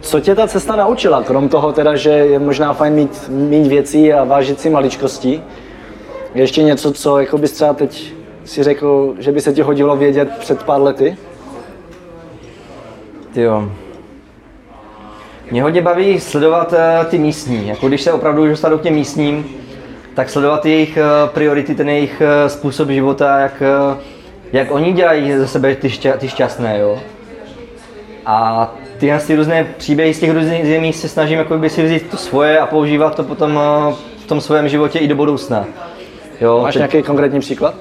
co tě ta cesta naučila, krom toho teda, že je možná fajn mít, mít věcí a vážit si maličkostí? Je ještě něco, co jako bys třeba teď si řekl, že by se ti hodilo vědět před pár lety? Jo. Mě hodně baví sledovat uh, ty místní, jako když se opravdu dostanu k těm místním, tak sledovat jejich uh, priority, ten jejich uh, způsob života, jak, uh, jak oni dělají ze sebe ty, šťa, ty šťastné, jo. A tyhle ty různé příběhy z těch různých zemí se snažím jako by si vzít to svoje a používat to potom v tom svém životě i do budoucna. Jo, Máš teď- nějaký konkrétní příklad?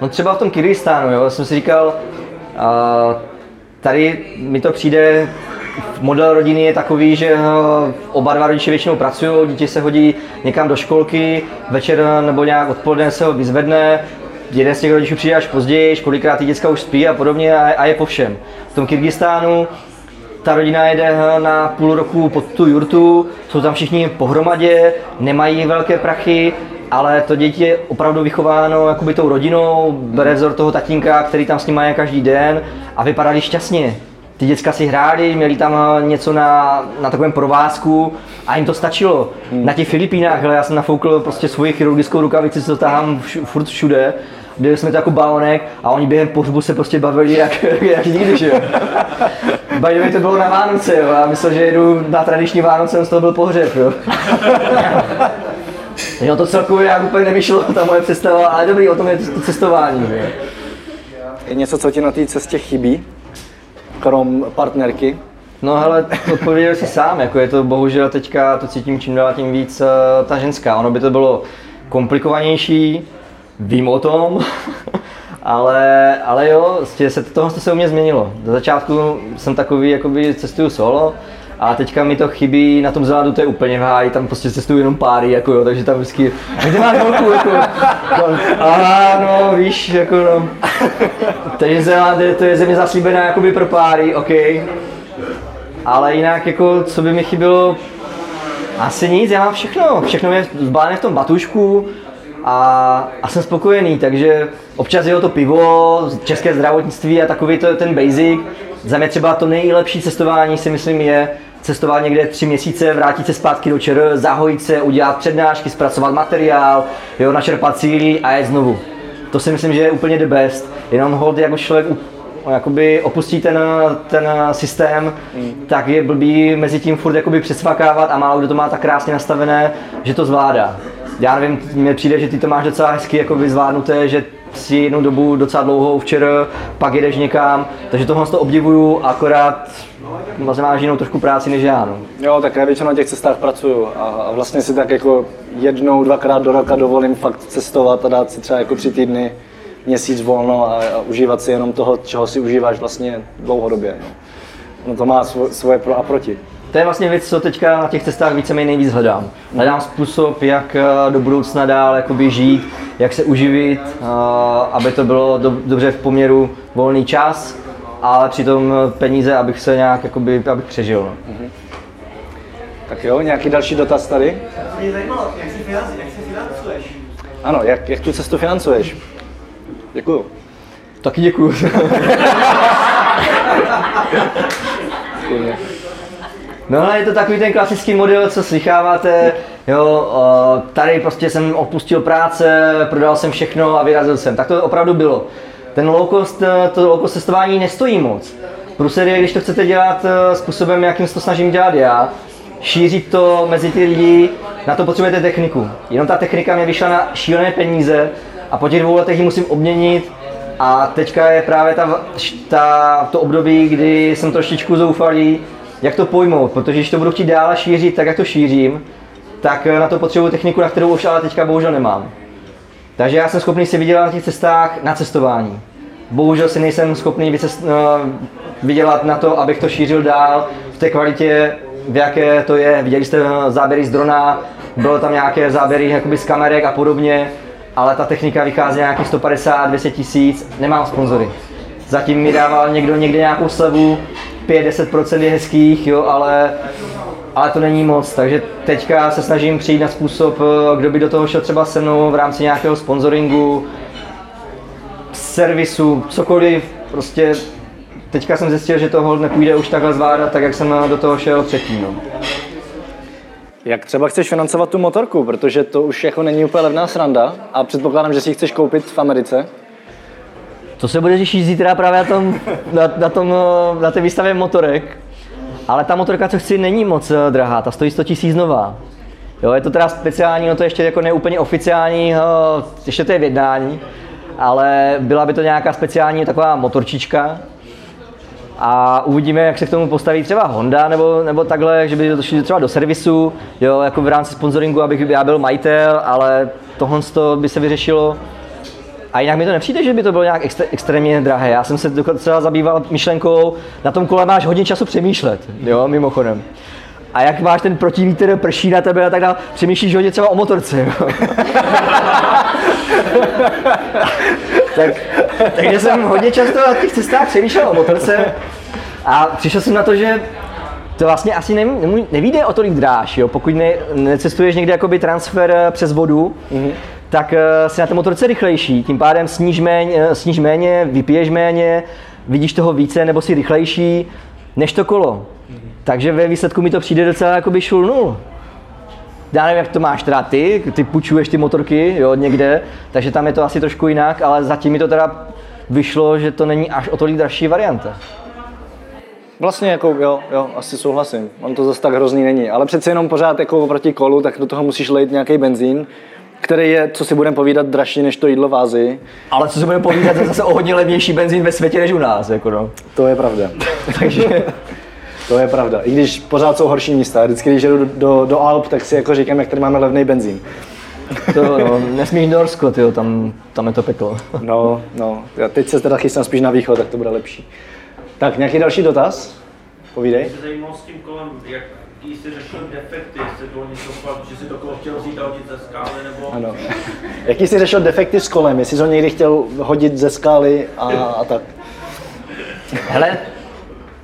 No třeba v tom Kyrgyzstánu, jo, jsem si říkal, a tady mi to přijde, model rodiny je takový, že eh, oba dva rodiče většinou pracují, dítě se hodí někam do školky, večer nebo nějak odpoledne se ho vyzvedne, jeden z těch rodičů přijde až později, kolikrát ty děcka už spí a podobně a, je po všem. V tom Kyrgyzstánu ta rodina jede na půl roku pod tu jurtu, jsou tam všichni pohromadě, nemají velké prachy, ale to dítě je opravdu vychováno jakoby tou rodinou, bere vzor toho tatínka, který tam s ním má každý den a vypadali šťastně. Ty děcka si hráli, měli tam něco na, na takovém provázku a jim to stačilo. Hmm. Na těch Filipínách, hele, já jsem nafoukl prostě svoji chirurgickou rukavici, co tahám vš, furt všude. Byli jsme to jako balonek a oni během pohřbu se prostě bavili jak, jak nikdy, že jo. By to bylo na Vánoce, jo, a myslel, že jedu na tradiční Vánoce, z toho byl pohřeb, jo. jo, to celkově jak úplně nevyšlo, ta moje představa, ale dobrý, o tom je to cestování, jo. Je něco, co ti na té cestě chybí? Krom partnerky? No hele, odpověděl si sám, jako je to bohužel teďka, to cítím čím dál tím víc, uh, ta ženská. Ono by to bylo komplikovanější, vím o tom, ale, ale jo, prostě se, tohle se u mě změnilo. Do začátku jsem takový, jakoby cestuju solo, a teďka mi to chybí, na tom Zelandu to je úplně v háji, tam prostě cestuju jenom páry, jako jo, takže tam vždycky, kde máš holku, jako, aha, no, víš, jako no. Takže Zeland, to je země zaslíbená jakoby pro páry, OK. Ale jinak, jako, co by mi chybělo, asi nic, já mám všechno, všechno je zbalené v tom batušku, a, a jsem spokojený, takže občas je to pivo, české zdravotnictví a takový to ten basic. Za mě třeba to nejlepší cestování si myslím je cestovat někde tři měsíce, vrátit se zpátky do ČR, zahojit se, udělat přednášky, zpracovat materiál, jo, načerpat síly a jet znovu. To si myslím, že je úplně the best. Jenom hold, jako člověk jakoby opustí ten, ten systém, mm. tak je blbý mezi tím furt jakoby přesvakávat a málo kdo to má tak krásně nastavené, že to zvládá. Já nevím, mně přijde, že ty to máš docela hezky jako zvládnuté, že si jednu dobu docela dlouhou včera, pak jedeš někam, takže tohle to obdivuju, akorát vlastně máš jinou trošku práci než já. No. Jo, tak já většinou na těch cestách pracuju a, vlastně si tak jako jednou, dvakrát do roka dovolím fakt cestovat a dát si třeba jako tři týdny, měsíc volno a, a užívat si jenom toho, čeho si užíváš vlastně dlouhodobě. No, no to má svoje pro a proti. To je vlastně věc, co teďka na těch cestách víceméně nejvíc hledám. Hledám způsob, jak eh, do budoucna dál jakoby žít, jak se uživit, eh, aby to bylo do, dobře v poměru volný čas, ale přitom peníze, abych se nějak jakoby, abych přežil. No. Mm-hmm. Tak jo, nějaký další dotaz tady? Mě zajímalo, jak si, financ, jak si financuješ? Ano, jak, jak tu cestu financuješ? Děkuju. Taky děkuju. No ale je to takový ten klasický model, co slycháváte, jo, tady prostě jsem opustil práce, prodal jsem všechno a vyrazil jsem. Tak to opravdu bylo. Ten low cost, to low cost cestování nestojí moc. Průser je, když to chcete dělat eh, způsobem, jakým se to snažím dělat já, šířit to mezi ty lidi, na to potřebujete techniku. Jenom ta technika mě vyšla na šílené peníze a po těch dvou letech ji musím obměnit a teďka je právě ta, ta, to období, kdy jsem trošičku zoufalý, jak to pojmout, protože když to budu chtít dále šířit tak, jak to šířím, tak eh, na to potřebuji techniku, na kterou už ale teďka bohužel nemám. Takže já jsem schopný si vydělat na těch cestách na cestování. Bohužel si nejsem schopný uh, vydělat na to, abych to šířil dál v té kvalitě, v jaké to je. Viděli jste eh, záběry z drona, bylo tam nějaké záběry jakoby z kamerek a podobně, ale ta technika vychází nějakých 150-200 tisíc, nemám sponzory. Zatím mi dával někdo někde nějakou slevu, 5-10% je hezkých, jo, ale, ale to není moc, takže teďka se snažím přijít na způsob, eh, kdo by do toho šel třeba se mnou v rámci nějakého sponsoringu, servisu, cokoliv, prostě teďka jsem zjistil, že toho nepůjde už takhle zvládat, tak jak jsem do toho šel předtím. No. Jak třeba chceš financovat tu motorku, protože to už jako není úplně levná sranda a předpokládám, že si ji chceš koupit v Americe. To se bude řešit zítra právě na, tom, na, na, tom, na té výstavě motorek. Ale ta motorka, co chci, není moc eh, drahá, ta stojí 100 000 nová. Jo, je to teda speciální, no to ještě jako neúplně oficiální, eh, ještě to je v jednání, ale byla by to nějaká speciální taková motorčička. A uvidíme, jak se k tomu postaví třeba Honda nebo, nebo takhle, že by to šli třeba do servisu, jo, jako v rámci sponsoringu, abych já byl majitel, ale tohle by se vyřešilo a jinak mi to nepřijde, že by to bylo nějak extra, extrémně drahé. Já jsem se docela zabýval myšlenkou, na tom kole máš hodně času přemýšlet, jo, mimochodem. a jak máš ten protivítr, prší na tebe a tak dále, přemýšlíš hodně třeba o motorce. Jo. tak, takže jsem hodně často na těch cestách přemýšlel o motorce a přišel jsem na to, že to vlastně asi ne, nevíde o tolik dráž, jo? pokud ne, necestuješ někde jakoby transfer eh, přes vodu, mm-hmm. Tak uh, si na té motorce rychlejší, tím pádem sníž méně, sníž méně, vypiješ méně, vidíš toho více nebo si rychlejší než to kolo. Mm-hmm. Takže ve výsledku mi to přijde docela jakoby šulnul. Já nevím, jak to máš teda ty, ty půjčuješ ty motorky jo, někde, takže tam je to asi trošku jinak, ale zatím mi to teda vyšlo, že to není až o tolik dražší varianta. Vlastně jako jo, jo, asi souhlasím. On to zase tak hrozný není. Ale přece jenom pořád jako proti kolu, tak do toho musíš lejt nějaký benzín, který je, co si budeme povídat, dražší než to jídlo v Ázii. Ale co si budeme povídat, je zase o hodně levnější benzín ve světě než u nás. Jako no. To je pravda. Takže to je pravda. I když pořád jsou horší místa. Vždycky, když jedu do, do, do Alp, tak si jako říkám, jak tady máme levný benzín. To no, nesmíš Norsko, tyjo, tam, tam je to peklo. No, no. Já teď se teda chystám spíš na východ, tak to bude lepší. Tak, nějaký další dotaz? Povídej. Mě zajímalo s tím kolem, jak jsi řešil defekty, jestli bylo něco fakt, že si to kolo chtěl vzít a hodit ze skály, nebo... Ano. Jaký jsi řešil defekty s kolem? Jestli jsi ho někdy chtěl hodit ze skály a, a tak? Hele,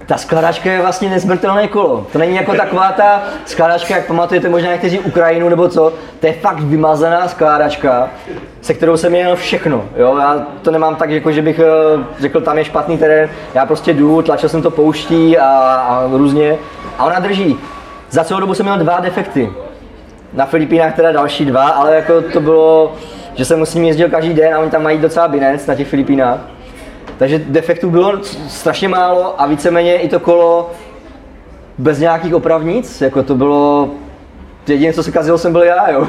ta skládačka je vlastně nezmrtelné kolo. To není jako taková ta skládačka, jak pamatujete možná někteří Ukrajinu nebo co. To je fakt vymazaná skládačka, se kterou jsem měl všechno. Jo? Já to nemám tak, jako, že bych eh, řekl, tam je špatný terén. Já prostě jdu, tlačil jsem to pouští a, a různě. A ona drží. Za celou dobu jsem měl dva defekty. Na Filipínách teda další dva, ale jako to bylo, že jsem musím jezdil každý den a oni tam mají docela binec na těch Filipínách. Takže defektů bylo strašně málo a víceméně i to kolo bez nějakých opravnic, jako to bylo, jediné, co se kazilo, jsem byl já, jo.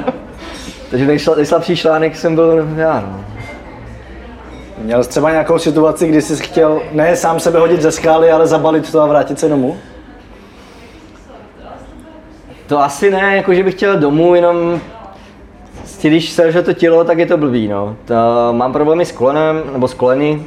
Takže nejslabší článek jsem byl já, no. Měl jsi třeba nějakou situaci, kdy jsi chtěl ne sám sebe hodit ze skály, ale zabalit to a vrátit se domů? To asi ne, jako že bych chtěl domů, jenom když selže to tělo, tak je to blbý, no. To, mám problémy s kolenem, nebo s koleny,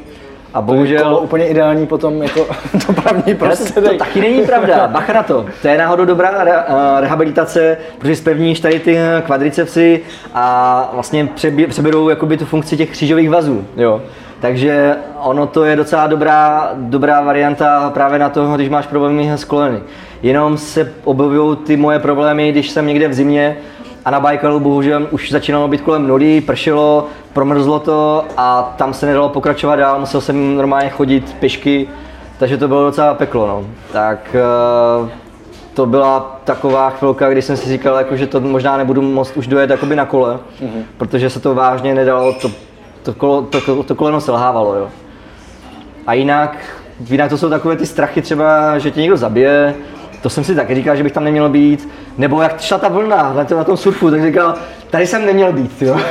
a bohužel... To je úplně ideální potom jako dopravní prostředek. To, to taky není pravda, bacha na to. To je náhodou dobrá re, uh, rehabilitace, protože spevníš tady ty kvadricepsy a vlastně přebí, přeberou jakoby tu funkci těch křížových vazů, jo. Takže ono to je docela dobrá, dobrá varianta právě na to, když máš problémy s koleny. Jenom se objevují ty moje problémy, když jsem někde v zimě a na Bajkalu bohužel už začínalo být kolem nuly, pršelo, promrzlo to a tam se nedalo pokračovat dál, musel jsem normálně chodit pěšky, takže to bylo docela peklo. No. Tak eh, to byla taková chvilka, kdy jsem si říkal, jako, že to možná nebudu moct už dojet jakoby na kole, mm-hmm. protože se to vážně nedalo, to, to, kolo, to, to koleno selhávalo. Jo. A jinak, jinak to jsou takové ty strachy třeba, že tě někdo zabije, to jsem si taky říkal, že bych tam neměl být. Nebo jak šla ta vlna na, to, na tom surfu, tak říkal, tady jsem neměl být, jo.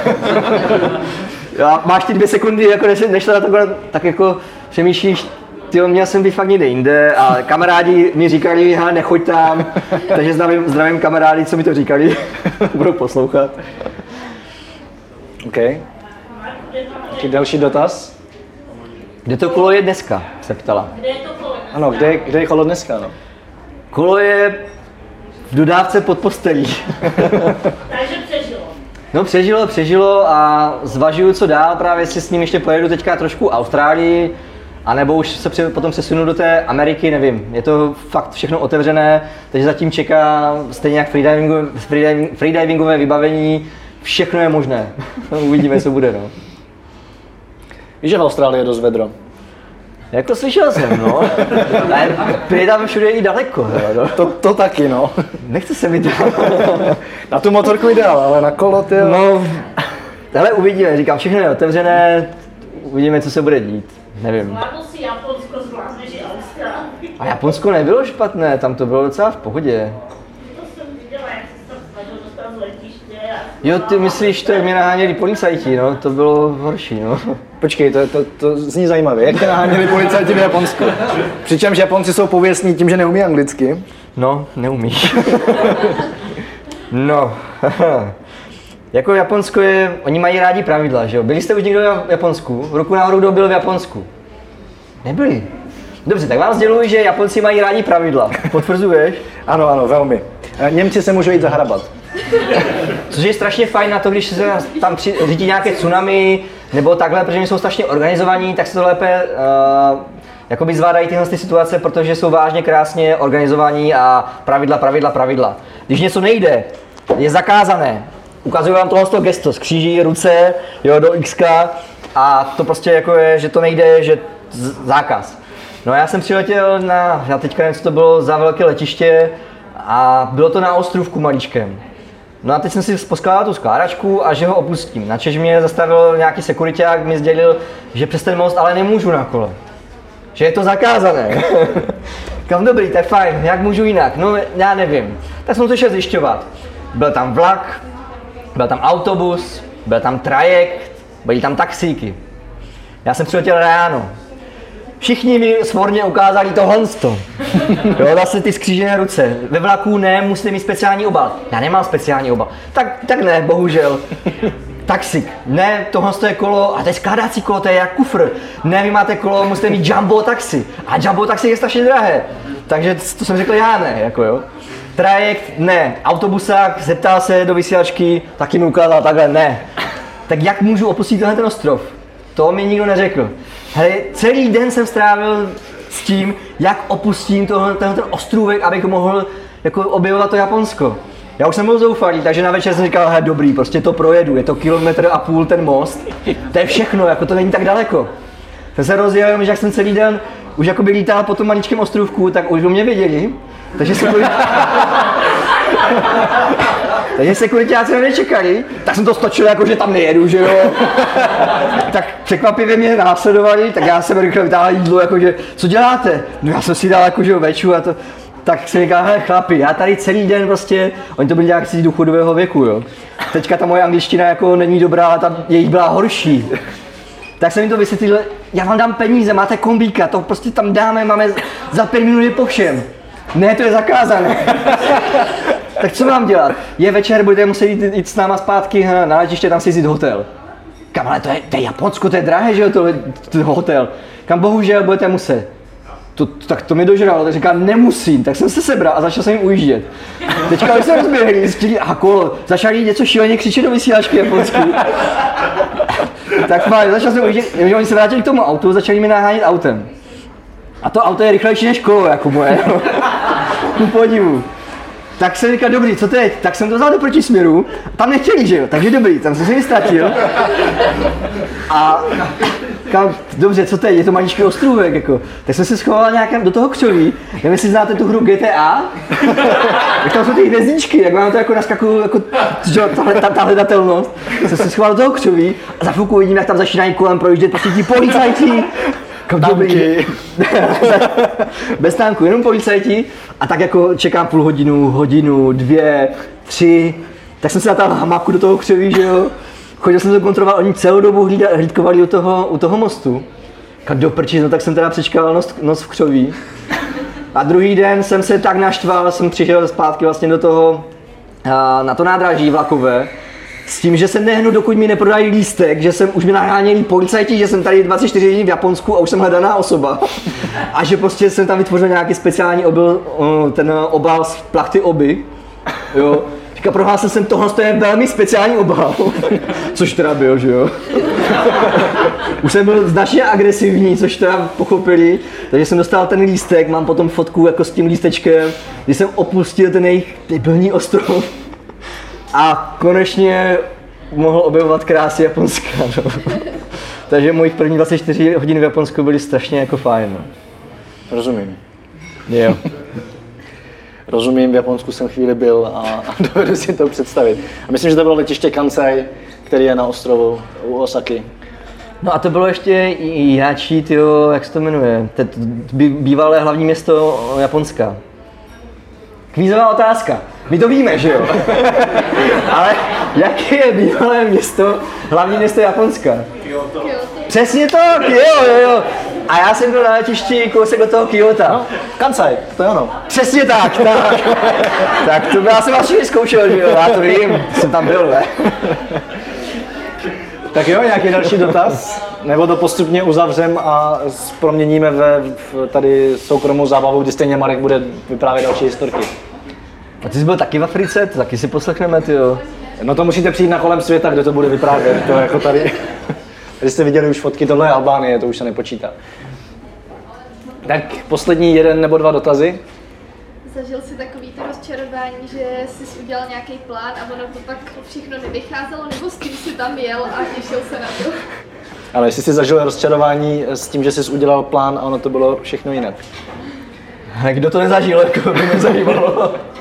Já, máš ty dvě sekundy, jako než, než to na to, tak jako přemýšlíš, ty měl jsem být fakt někde jinde a kamarádi mi říkali, ha, nechoď tam, takže zdravím, zdravím kamarádi, co mi to říkali, budou poslouchat. OK. Jaký další dotaz? Kde to kolo je dneska, se ptala. Kde je to kolo? Ano, kde, kde je kolo dneska, no? Kolo je v dodávce pod postelí. Takže přežilo. No přežilo, přežilo a zvažuju, co dál, právě si s ním ještě pojedu teďka trošku Austrálii, a nebo už se při, potom přesunu do té Ameriky, nevím. Je to fakt všechno otevřené, takže zatím čeká stejně jak freedivingové, freediving, freedivingové vybavení, všechno je možné. Uvidíme, co bude. No. Víš, že v Austrálii je dost vedro. Jako slyšel jsem, no. Ale je tam všude i daleko, no. To, to taky, no. Nechce se mi to. na tu motorku ideál, ale na kolo, ty No, ale uvidíme, říkám, všechno je otevřené, uvidíme, co se bude dít. Nevím. Zvládl si Japonsko, zvládneš i Austrálii. A Japonsko nebylo špatné, tam to bylo docela v pohodě. To jsem viděla, jak jsi tam snažil dostat z letiště. A... Jo, ty myslíš, to jak mě naháněli policajti, no, to bylo horší, no. Počkej, to, to, to zní zajímavě. Jak tě naháněli policajti v Japonsku? Přičemž Japonci jsou pověstní tím, že neumí anglicky. No, neumí. no, jako Japonsko je, oni mají rádi pravidla, že jo? Byli jste už někdo v Japonsku? V roku náhodou kdo byl v Japonsku? Nebyli. Dobře, tak vám sděluji, že Japonci mají rádi pravidla. Potvrzuješ? Ano, ano, velmi. Němci se můžou jít zahrabat. Což je strašně fajn na to, když se tam řídí nějaké tsunami nebo takhle, protože jsou strašně organizovaní, tak se to lépe uh, jakoby zvládají tyhle ty situace, protože jsou vážně krásně organizovaní a pravidla, pravidla, pravidla. Když něco nejde, je zakázané, ukazuju vám tohle toho gesto, skříží ruce jo, do X a to prostě jako je, že to nejde, že z- zákaz. No já jsem přiletěl na, já teďka nevím, co to bylo za velké letiště a bylo to na ostrůvku maličkém. No a teď jsem si poskládal tu skládačku a že ho opustím. Načež mě zastavil nějaký sekuriták, mi sdělil, že přes ten most ale nemůžu na kole. Že je to zakázané. Říkám, dobrý, tak fajn, jak můžu jinak? No já nevím. Tak jsem to šel zjišťovat. Byl tam vlak, byl tam autobus, byl tam trajekt, byly tam taxíky. Já jsem přiletěl ráno. Všichni mi svorně ukázali tohle. Jo, zase ty skřížené ruce. Ve vlaku ne, musíte mít speciální obal. Já nemám speciální obal. Tak, tak ne, bohužel. Taxik. Ne, tohle je kolo, a to je skládací kolo, to je jak kufr. Ne, vy máte kolo, musíte mít jumbo taxi. A jumbo taxi je strašně drahé. Takže to jsem řekl já ne, jako jo. Trajekt, ne. Autobusák, zeptal se do vysílačky, taky mi ukázal takhle, ne. Tak jak můžu opustit tenhle ten ostrov? To mi nikdo neřekl. Hele, celý den jsem strávil s tím, jak opustím tohle, ten ostrůvek, abych mohl jako objevovat to Japonsko. Já už jsem byl zoufalý, takže na večer jsem říkal, hej, dobrý, prostě to projedu, je to kilometr a půl ten most, to je všechno, jako to není tak daleko. Jsem se rozjel, že jak jsem celý den už jako by lítal po tom maličkém ostrůvku, tak už o mě věděli, takže se takže sekuritáci mě čekali, tak jsem to stočil jako, že tam nejedu, že jo. tak překvapivě mě následovali, tak já jsem rychle vytáhl jídlo, jakože, co děláte? No já jsem si dal jakože veču a to, tak jsem říkal, hele chlapi, já tady celý den prostě, oni to byli nějak z důchodového věku, jo. Teďka ta moje angličtina jako není dobrá, ta jejich byla horší. Tak jsem jim to vysvětlil, já vám dám peníze, máte kombíka, to prostě tam dáme, máme za pět minut je po všem. Ne, to je zakázané. tak co mám dělat? Je večer, budete muset jít, jít s náma zpátky na letiště, tam si vzít hotel. Kam, ale to je, to je Japonsko, to je drahé, že jo, to, to hotel. Kam bohužel budete muset. To, tak to mi dožralo, tak říkám, nemusím, tak jsem se sebral a začal jsem jim ujíždět. Teďka už se rozběhli, zjistili, a kolo, začali něco šíleně křičet do vysílačky japonsky. tak fajn, začal jsem ujíždět, že oni se vrátili k tomu autu, začali mi nahánět autem. A to auto je rychlejší než kolo, jako moje. Ku podivu. Tak jsem říkal, dobrý, co teď? Tak jsem to vzal do protisměru, tam nechtěli, že jo, takže dobrý, tam jsem se ztratil. A kam, dobře, co teď, je to maličký ostrůvek, jako. Tak jsem se schoval nějakém do toho křoví, nevím, jestli znáte tu hru GTA, tak tam jsou ty hvězdičky, jak mám to jako naskakuju, jako, že, tahle, ta, ta hledatelnost. Jsem se schoval do toho křoví a za chvilku vidím, jak tam začínají kolem projíždět prostě ti policajti, Kam dobrý. Bez tanku, jenom policajti. A tak jako čekám půl hodinu, hodinu, dvě, tři. Tak jsem se natáhl hamáku do toho křoví, že jo. Chodil jsem to kontrolovat, oni celou dobu hlída, hlídkovali u toho, u toho mostu. Kam do prči, no tak jsem teda přečkal noc, noc v křoví. A druhý den jsem se tak naštval, jsem přišel zpátky vlastně do toho, na to nádraží vlakové. S tím, že jsem nehnu, dokud mi neprodají lístek, že jsem už mi naháněli policajti, že jsem tady 24 hodin v Japonsku a už jsem hledaná osoba. A že prostě jsem tam vytvořil nějaký speciální obil, ten obal z plachty oby. Jo. Říká, prohlásil jsem tohle, to je velmi speciální obal. Což teda byl, že jo. Už jsem byl značně agresivní, což teda pochopili, takže jsem dostal ten lístek, mám potom fotku jako s tím lístečkem, kdy jsem opustil ten jejich debilní ostrov a konečně mohl objevovat krásy Japonska. No. takže mojich první 24 hodin v Japonsku byly strašně jako fajn. No. Rozumím. Jo. Rozumím, v Japonsku jsem chvíli byl a, a dovedu si to představit. A myslím, že to bylo letiště Kansai, který je na ostrovu u Osaky. No a to bylo ještě tyjo, jak se to jmenuje, to bývalé hlavní město Japonska. Kvízová otázka. My to víme, že jo? Ale jaké je bývalé město, hlavní město Japonska? Kyoto. Přesně to, jo, jo, jo. A já jsem byl na letišti kousek od toho Kyoto. No, Kansai, to je ono. Přesně tak, tak. tak to já jsem vás všichni zkoušel, že jo, já to vím, jsem tam byl, ne? Tak jo, nějaký další dotaz? Nebo to postupně uzavřem a proměníme ve v tady soukromou zábavu, kdy stejně Marek bude vyprávět další historky. A ty jsi byl taky v Africe, to taky si poslechneme, ty jo. No to musíte přijít na kolem světa, kde to bude vyprávět. To jako tady. Tady jste viděli už fotky, tohle je Albánie, to už se nepočítá. Tak poslední jeden nebo dva dotazy. Zažil jsi takový to rozčarování, že jsi udělal nějaký plán a ono to pak všechno nevycházelo, nebo s tím jsi tam jel a těšil se na to? Ale jestli jsi zažil rozčarování s tím, že jsi udělal plán a ono to bylo všechno jinak. A kdo to nezažil, jako by mě zajímalo.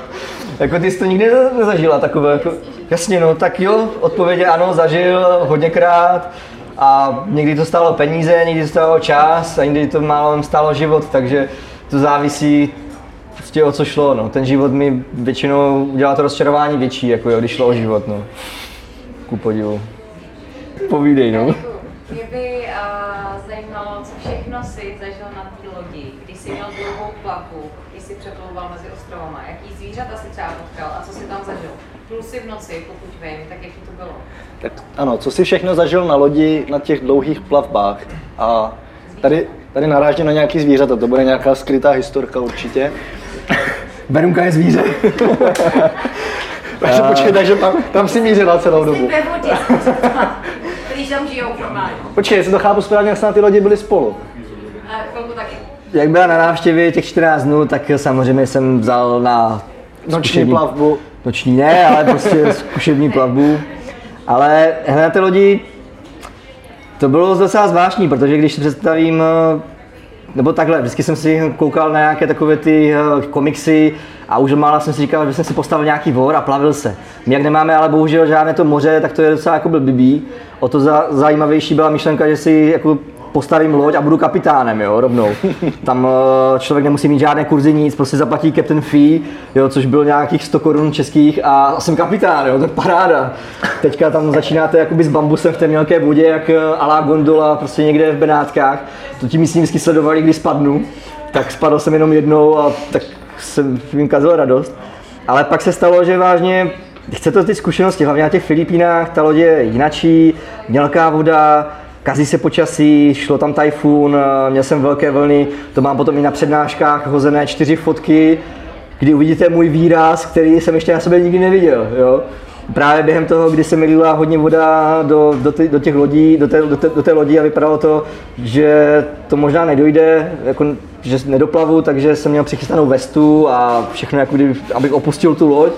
jako ty jsi to nikdy ne- nezažila takové, jako, jasně no, tak jo, odpověď ano, zažil hodněkrát a někdy to stálo peníze, někdy to stálo čas a někdy to málo stálo život, takže to závisí prostě o co šlo, no. Ten život mi většinou udělá to rozčarování větší, jako jo, když šlo o život, no. Ku podivu. Povídej, no. Mě by uh, zajímalo, co všechno si zažil na té lodi, když jsi měl dlouhou plavbu, když jsi přeplouval mezi ostrovama, jaký zvířata si třeba potkal a co si tam zažil. Plul si v noci, pokud vím, tak jaký to bylo. Tak ano, co jsi všechno zažil na lodi na těch dlouhých plavbách? A tady, tady narážím na nějaký zvířata, to bude nějaká skrytá historka určitě. Berunka je zvíře. Takže počkej, takže tam, tam si mířila celou dobu. Když tam žijou. Počkej, jestli to chápu správně, jak se na ty lodi byli spolu. A chvilku taky. Jak byla na návštěvě těch 14 dnů, tak samozřejmě jsem vzal na Noční plavbu. Noční ne, ale prostě zkušební plavbu. Ale hned na té lodi to bylo docela zvláštní, protože když si představím, eh, nebo takhle, vždycky jsem si koukal na nějaké takové ty eh, komiksy a už mála jsem si říkal, že jsem si postavil nějaký vor a plavil se. My jak nemáme ale bohužel žádné to moře, tak to je docela jako blbý. O to za, zajímavější byla myšlenka, že si jako postavím loď a budu kapitánem, jo, rovnou. Tam eh, člověk nemusí mít žádné kurzy, nic, prostě zaplatí captain fee, jo, což bylo nějakých 100 korun českých a jsem kapitán, jo, to je paráda. Teďka tam začínáte jakoby s bambusem v té mělké vodě, jak eh, alá gondola, prostě někde v Benátkách. To ti místní vždycky sledovali, když spadnu. Tak spadl jsem jenom jednou a tak jsem jim kazil radost. Ale pak se stalo, že vážně chce to ty zkušenosti, hlavně na těch Filipínách, ta lodě je jinačí, mělká voda, kazí se počasí, šlo tam tajfun, eh, měl jsem velké vlny, to mám potom i na přednáškách hozené čtyři fotky, kdy uvidíte můj výraz, který jsem ještě na sobě nikdy neviděl. Jo? Právě během toho, kdy se mi lila hodně voda do, do, ty, do těch lodí, do té, do, té, do té lodi a vypadalo to, že to možná nedojde, jako, že nedoplavu, takže jsem měl přichystanou vestu a všechno, jako abych opustil tu loď.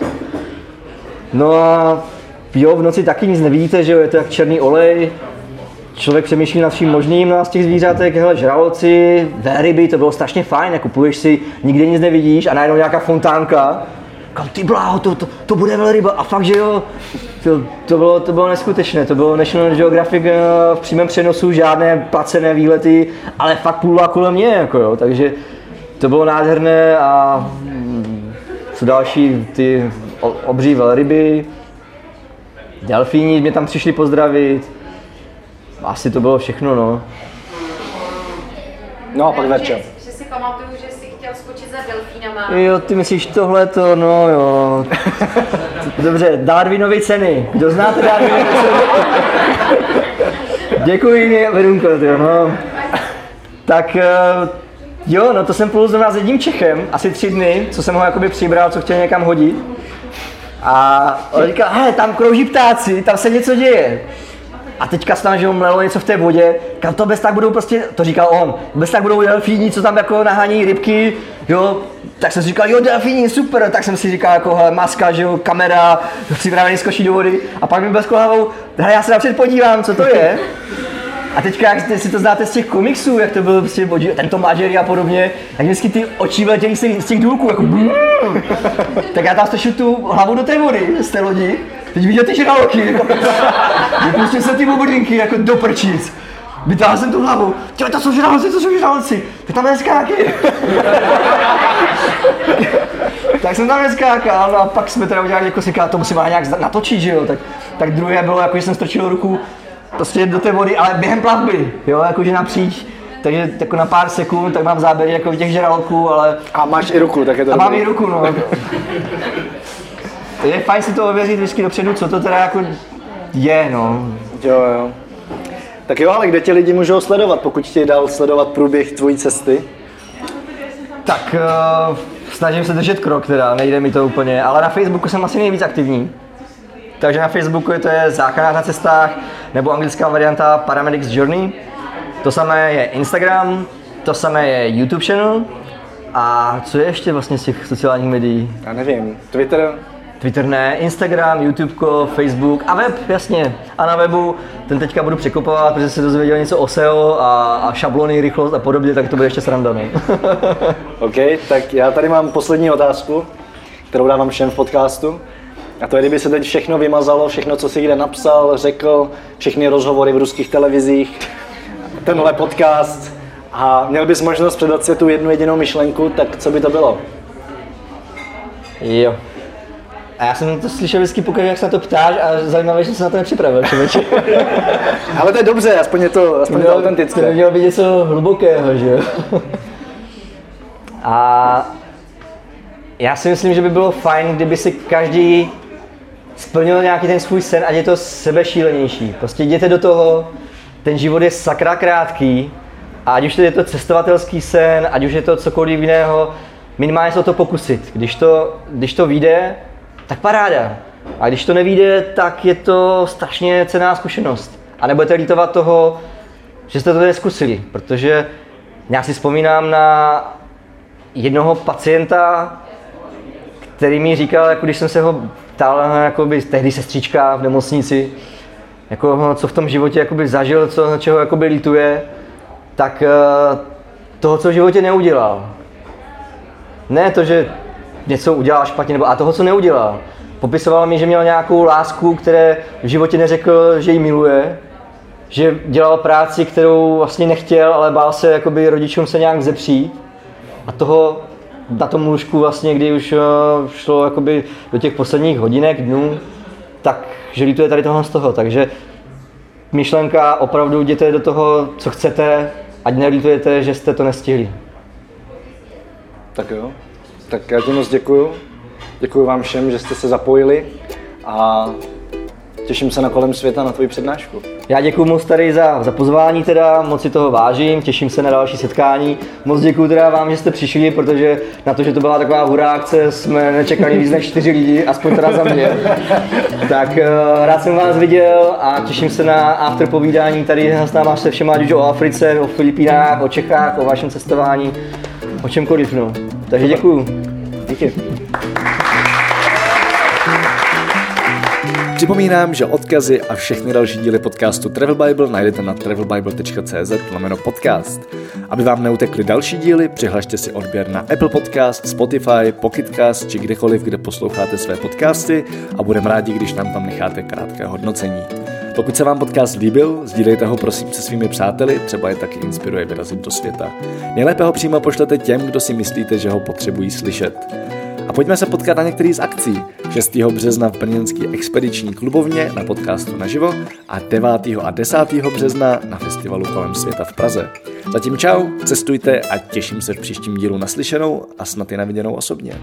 No a jo, v noci taky nic nevidíte, že jo, je to jak černý olej, člověk přemýšlí nad vším možným, no a z těch zvířatek, hele, žraloci, velryby, to bylo strašně fajn, jako pluješ si, nikde nic nevidíš a najednou nějaká fontánka, kam ty bláho, to, to, to bude velryba. A fakt, že jo, to, to, bylo, to bylo neskutečné, to bylo National Geographic eh, v přímém přenosu, žádné placené výlety, ale fakt plula kolem mě, jako jo, takže to bylo nádherné a mm, co další, ty obří velryby, delfíni mě tam přišli pozdravit, asi to bylo všechno, no. No a pak Verča. Že, si pamatuju, že jsi chtěl skočit za delfínama. Jo, ty myslíš tohleto, no jo. Dobře, Darwinovy ceny. Kdo znáte Darwinovy ceny? Děkuji, Verunko, jo, no. Tak eh, jo, no to jsem plul zrovna s jedním Čechem, asi tři dny, co jsem ho jakoby přibral, co chtěl někam hodit. A on říkal, hele, tam krouží ptáci, tam se něco děje. A teďka se tam, že mlelo něco v té vodě, kam to bez tak budou prostě, to říkal on, bez tak budou delfíni, co tam jako nahání rybky, jo, tak jsem si říkal, jo, delfíni, super, tak jsem si říkal, jako, hele, maska, že jo, kamera, připravený skočí do vody, a pak mi blesklo hlavou, hele, já se napřed podívám, co to je. A teďka, jak si to znáte z těch komiksů, jak to byl prostě bodí- tento Mažery a podobně, tak vždycky ty oči letějí z těch, důlků, jako tak já tam strčil tu hlavu do té vody, z té lodi, teď viděl ty žraloky, vypustil jsem ty bobrinky, jako do prčic. Vytáhl jsem tu hlavu, těle, to jsou žraloci, to jsou žraloci, tak tam neskáky. tak jsem tam neskákal, no a pak jsme teda udělali, jako si to musím nějak natočit, že jo, tak, tak druhé bylo, jako že jsem strčil ruku prostě do té vody, ale během plavby, jo, jakože napříč, takže jako na pár sekund, tak mám záběry jako těch žraloků, ale A máš i ruku, tak je to a mám i ruku, no. Je fajn si to ověřit vždycky dopředu, co to teda jako Je, no. Jo, jo. Tak jo, ale kde ti lidi můžou sledovat, pokud ti dal sledovat průběh tvojí cesty? Tak uh, snažím se držet krok, teda nejde mi to úplně, ale na Facebooku jsem asi nejvíc aktivní. Takže na Facebooku je to je záchranář na cestách, nebo anglická varianta Paramedics Journey. To samé je Instagram, to samé je YouTube channel. A co je ještě vlastně z těch sociálních médií? Já nevím, Twitter, Twitter ne, Instagram, YouTube, Facebook a web, jasně. A na webu ten teďka budu překopovat, protože se dozvěděl něco o SEO a, a šablony, rychlost a podobně, tak to bude ještě sranda, no. OK, tak já tady mám poslední otázku, kterou dávám všem v podcastu. A to je, kdyby se teď všechno vymazalo, všechno, co si kde napsal, řekl, všechny rozhovory v ruských televizích, tenhle podcast a měl bys možnost předat světu jednu jedinou myšlenku, tak co by to bylo? jo. A já jsem to slyšel vždycky pokud jak se na to ptáš a zajímavé, že se na to nepřipravil, člověče. Ale to je dobře, aspoň je to, aspoň je to To autentické. mělo být něco hlubokého, že jo? A já si myslím, že by bylo fajn, kdyby si každý splnil nějaký ten svůj sen, ať je to sebešílenější. Prostě jděte do toho, ten život je sakra krátký, a ať už je to cestovatelský sen, ať už je to cokoliv jiného, minimálně se o to pokusit. Když to, když to vyjde, tak paráda. A když to nevíde, tak je to strašně cená zkušenost. A nebudete lítovat toho, že jste to neskusili, protože já si vzpomínám na jednoho pacienta, který mi říkal, jako když jsem se ho ptal, jakoby, tehdy sestřička v nemocnici, jako, co v tom životě jakoby, zažil, co, čeho jakoby, lituje, tak eh, toho, co v životě neudělal. Ne to, že něco udělal špatně, nebo a toho, co neudělal. Popisoval mi, že měl nějakou lásku, které v životě neřekl, že ji miluje, že dělal práci, kterou vlastně nechtěl, ale bál se jakoby rodičům se nějak vzepřít. A toho na tom lůžku vlastně, kdy už eh, šlo jakoby do těch posledních hodinek, dnů, tak že lituje tady tohle z toho. Takže myšlenka, opravdu jděte do toho, co chcete, ať nelítujete, že jste to nestihli. Tak jo. Tak já ti moc děkuju. Děkuji vám všem, že jste se zapojili a těším se na kolem světa na tvoji přednášku. Já děkuji moc tady za, za pozvání teda, moc si toho vážím, těším se na další setkání. Moc děkuji teda vám, že jste přišli, protože na to, že to byla taková hurá akce, jsme nečekali víc než čtyři lidi, aspoň teda za mě. tak eh, rád jsem vás viděl a těším se na after povídání tady s náma se všema, ať už o Africe, o Filipínách, o Čechách, o vašem cestování, o čemkoliv. No. Takže děkuji. Díky. Připomínám, že odkazy a všechny další díly podcastu Travel Bible najdete na travelbible.cz lomeno podcast. Aby vám neutekly další díly, přihlašte si odběr na Apple Podcast, Spotify, Pocketcast či kdekoliv, kde posloucháte své podcasty a budeme rádi, když nám tam necháte krátké hodnocení. Pokud se vám podcast líbil, sdílejte ho prosím se svými přáteli, třeba je taky inspiruje vyrazit do světa. Nejlépe ho přímo pošlete těm, kdo si myslíte, že ho potřebují slyšet. A pojďme se potkat na některý z akcí. 6. března v Brněnské expediční klubovně na podcastu naživo a 9. a 10. března na festivalu kolem světa v Praze. Zatím čau, cestujte a těším se v příštím dílu naslyšenou a snad i naviděnou osobně.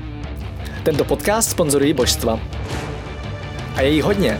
Tento podcast sponzorují božstva. A je jí hodně.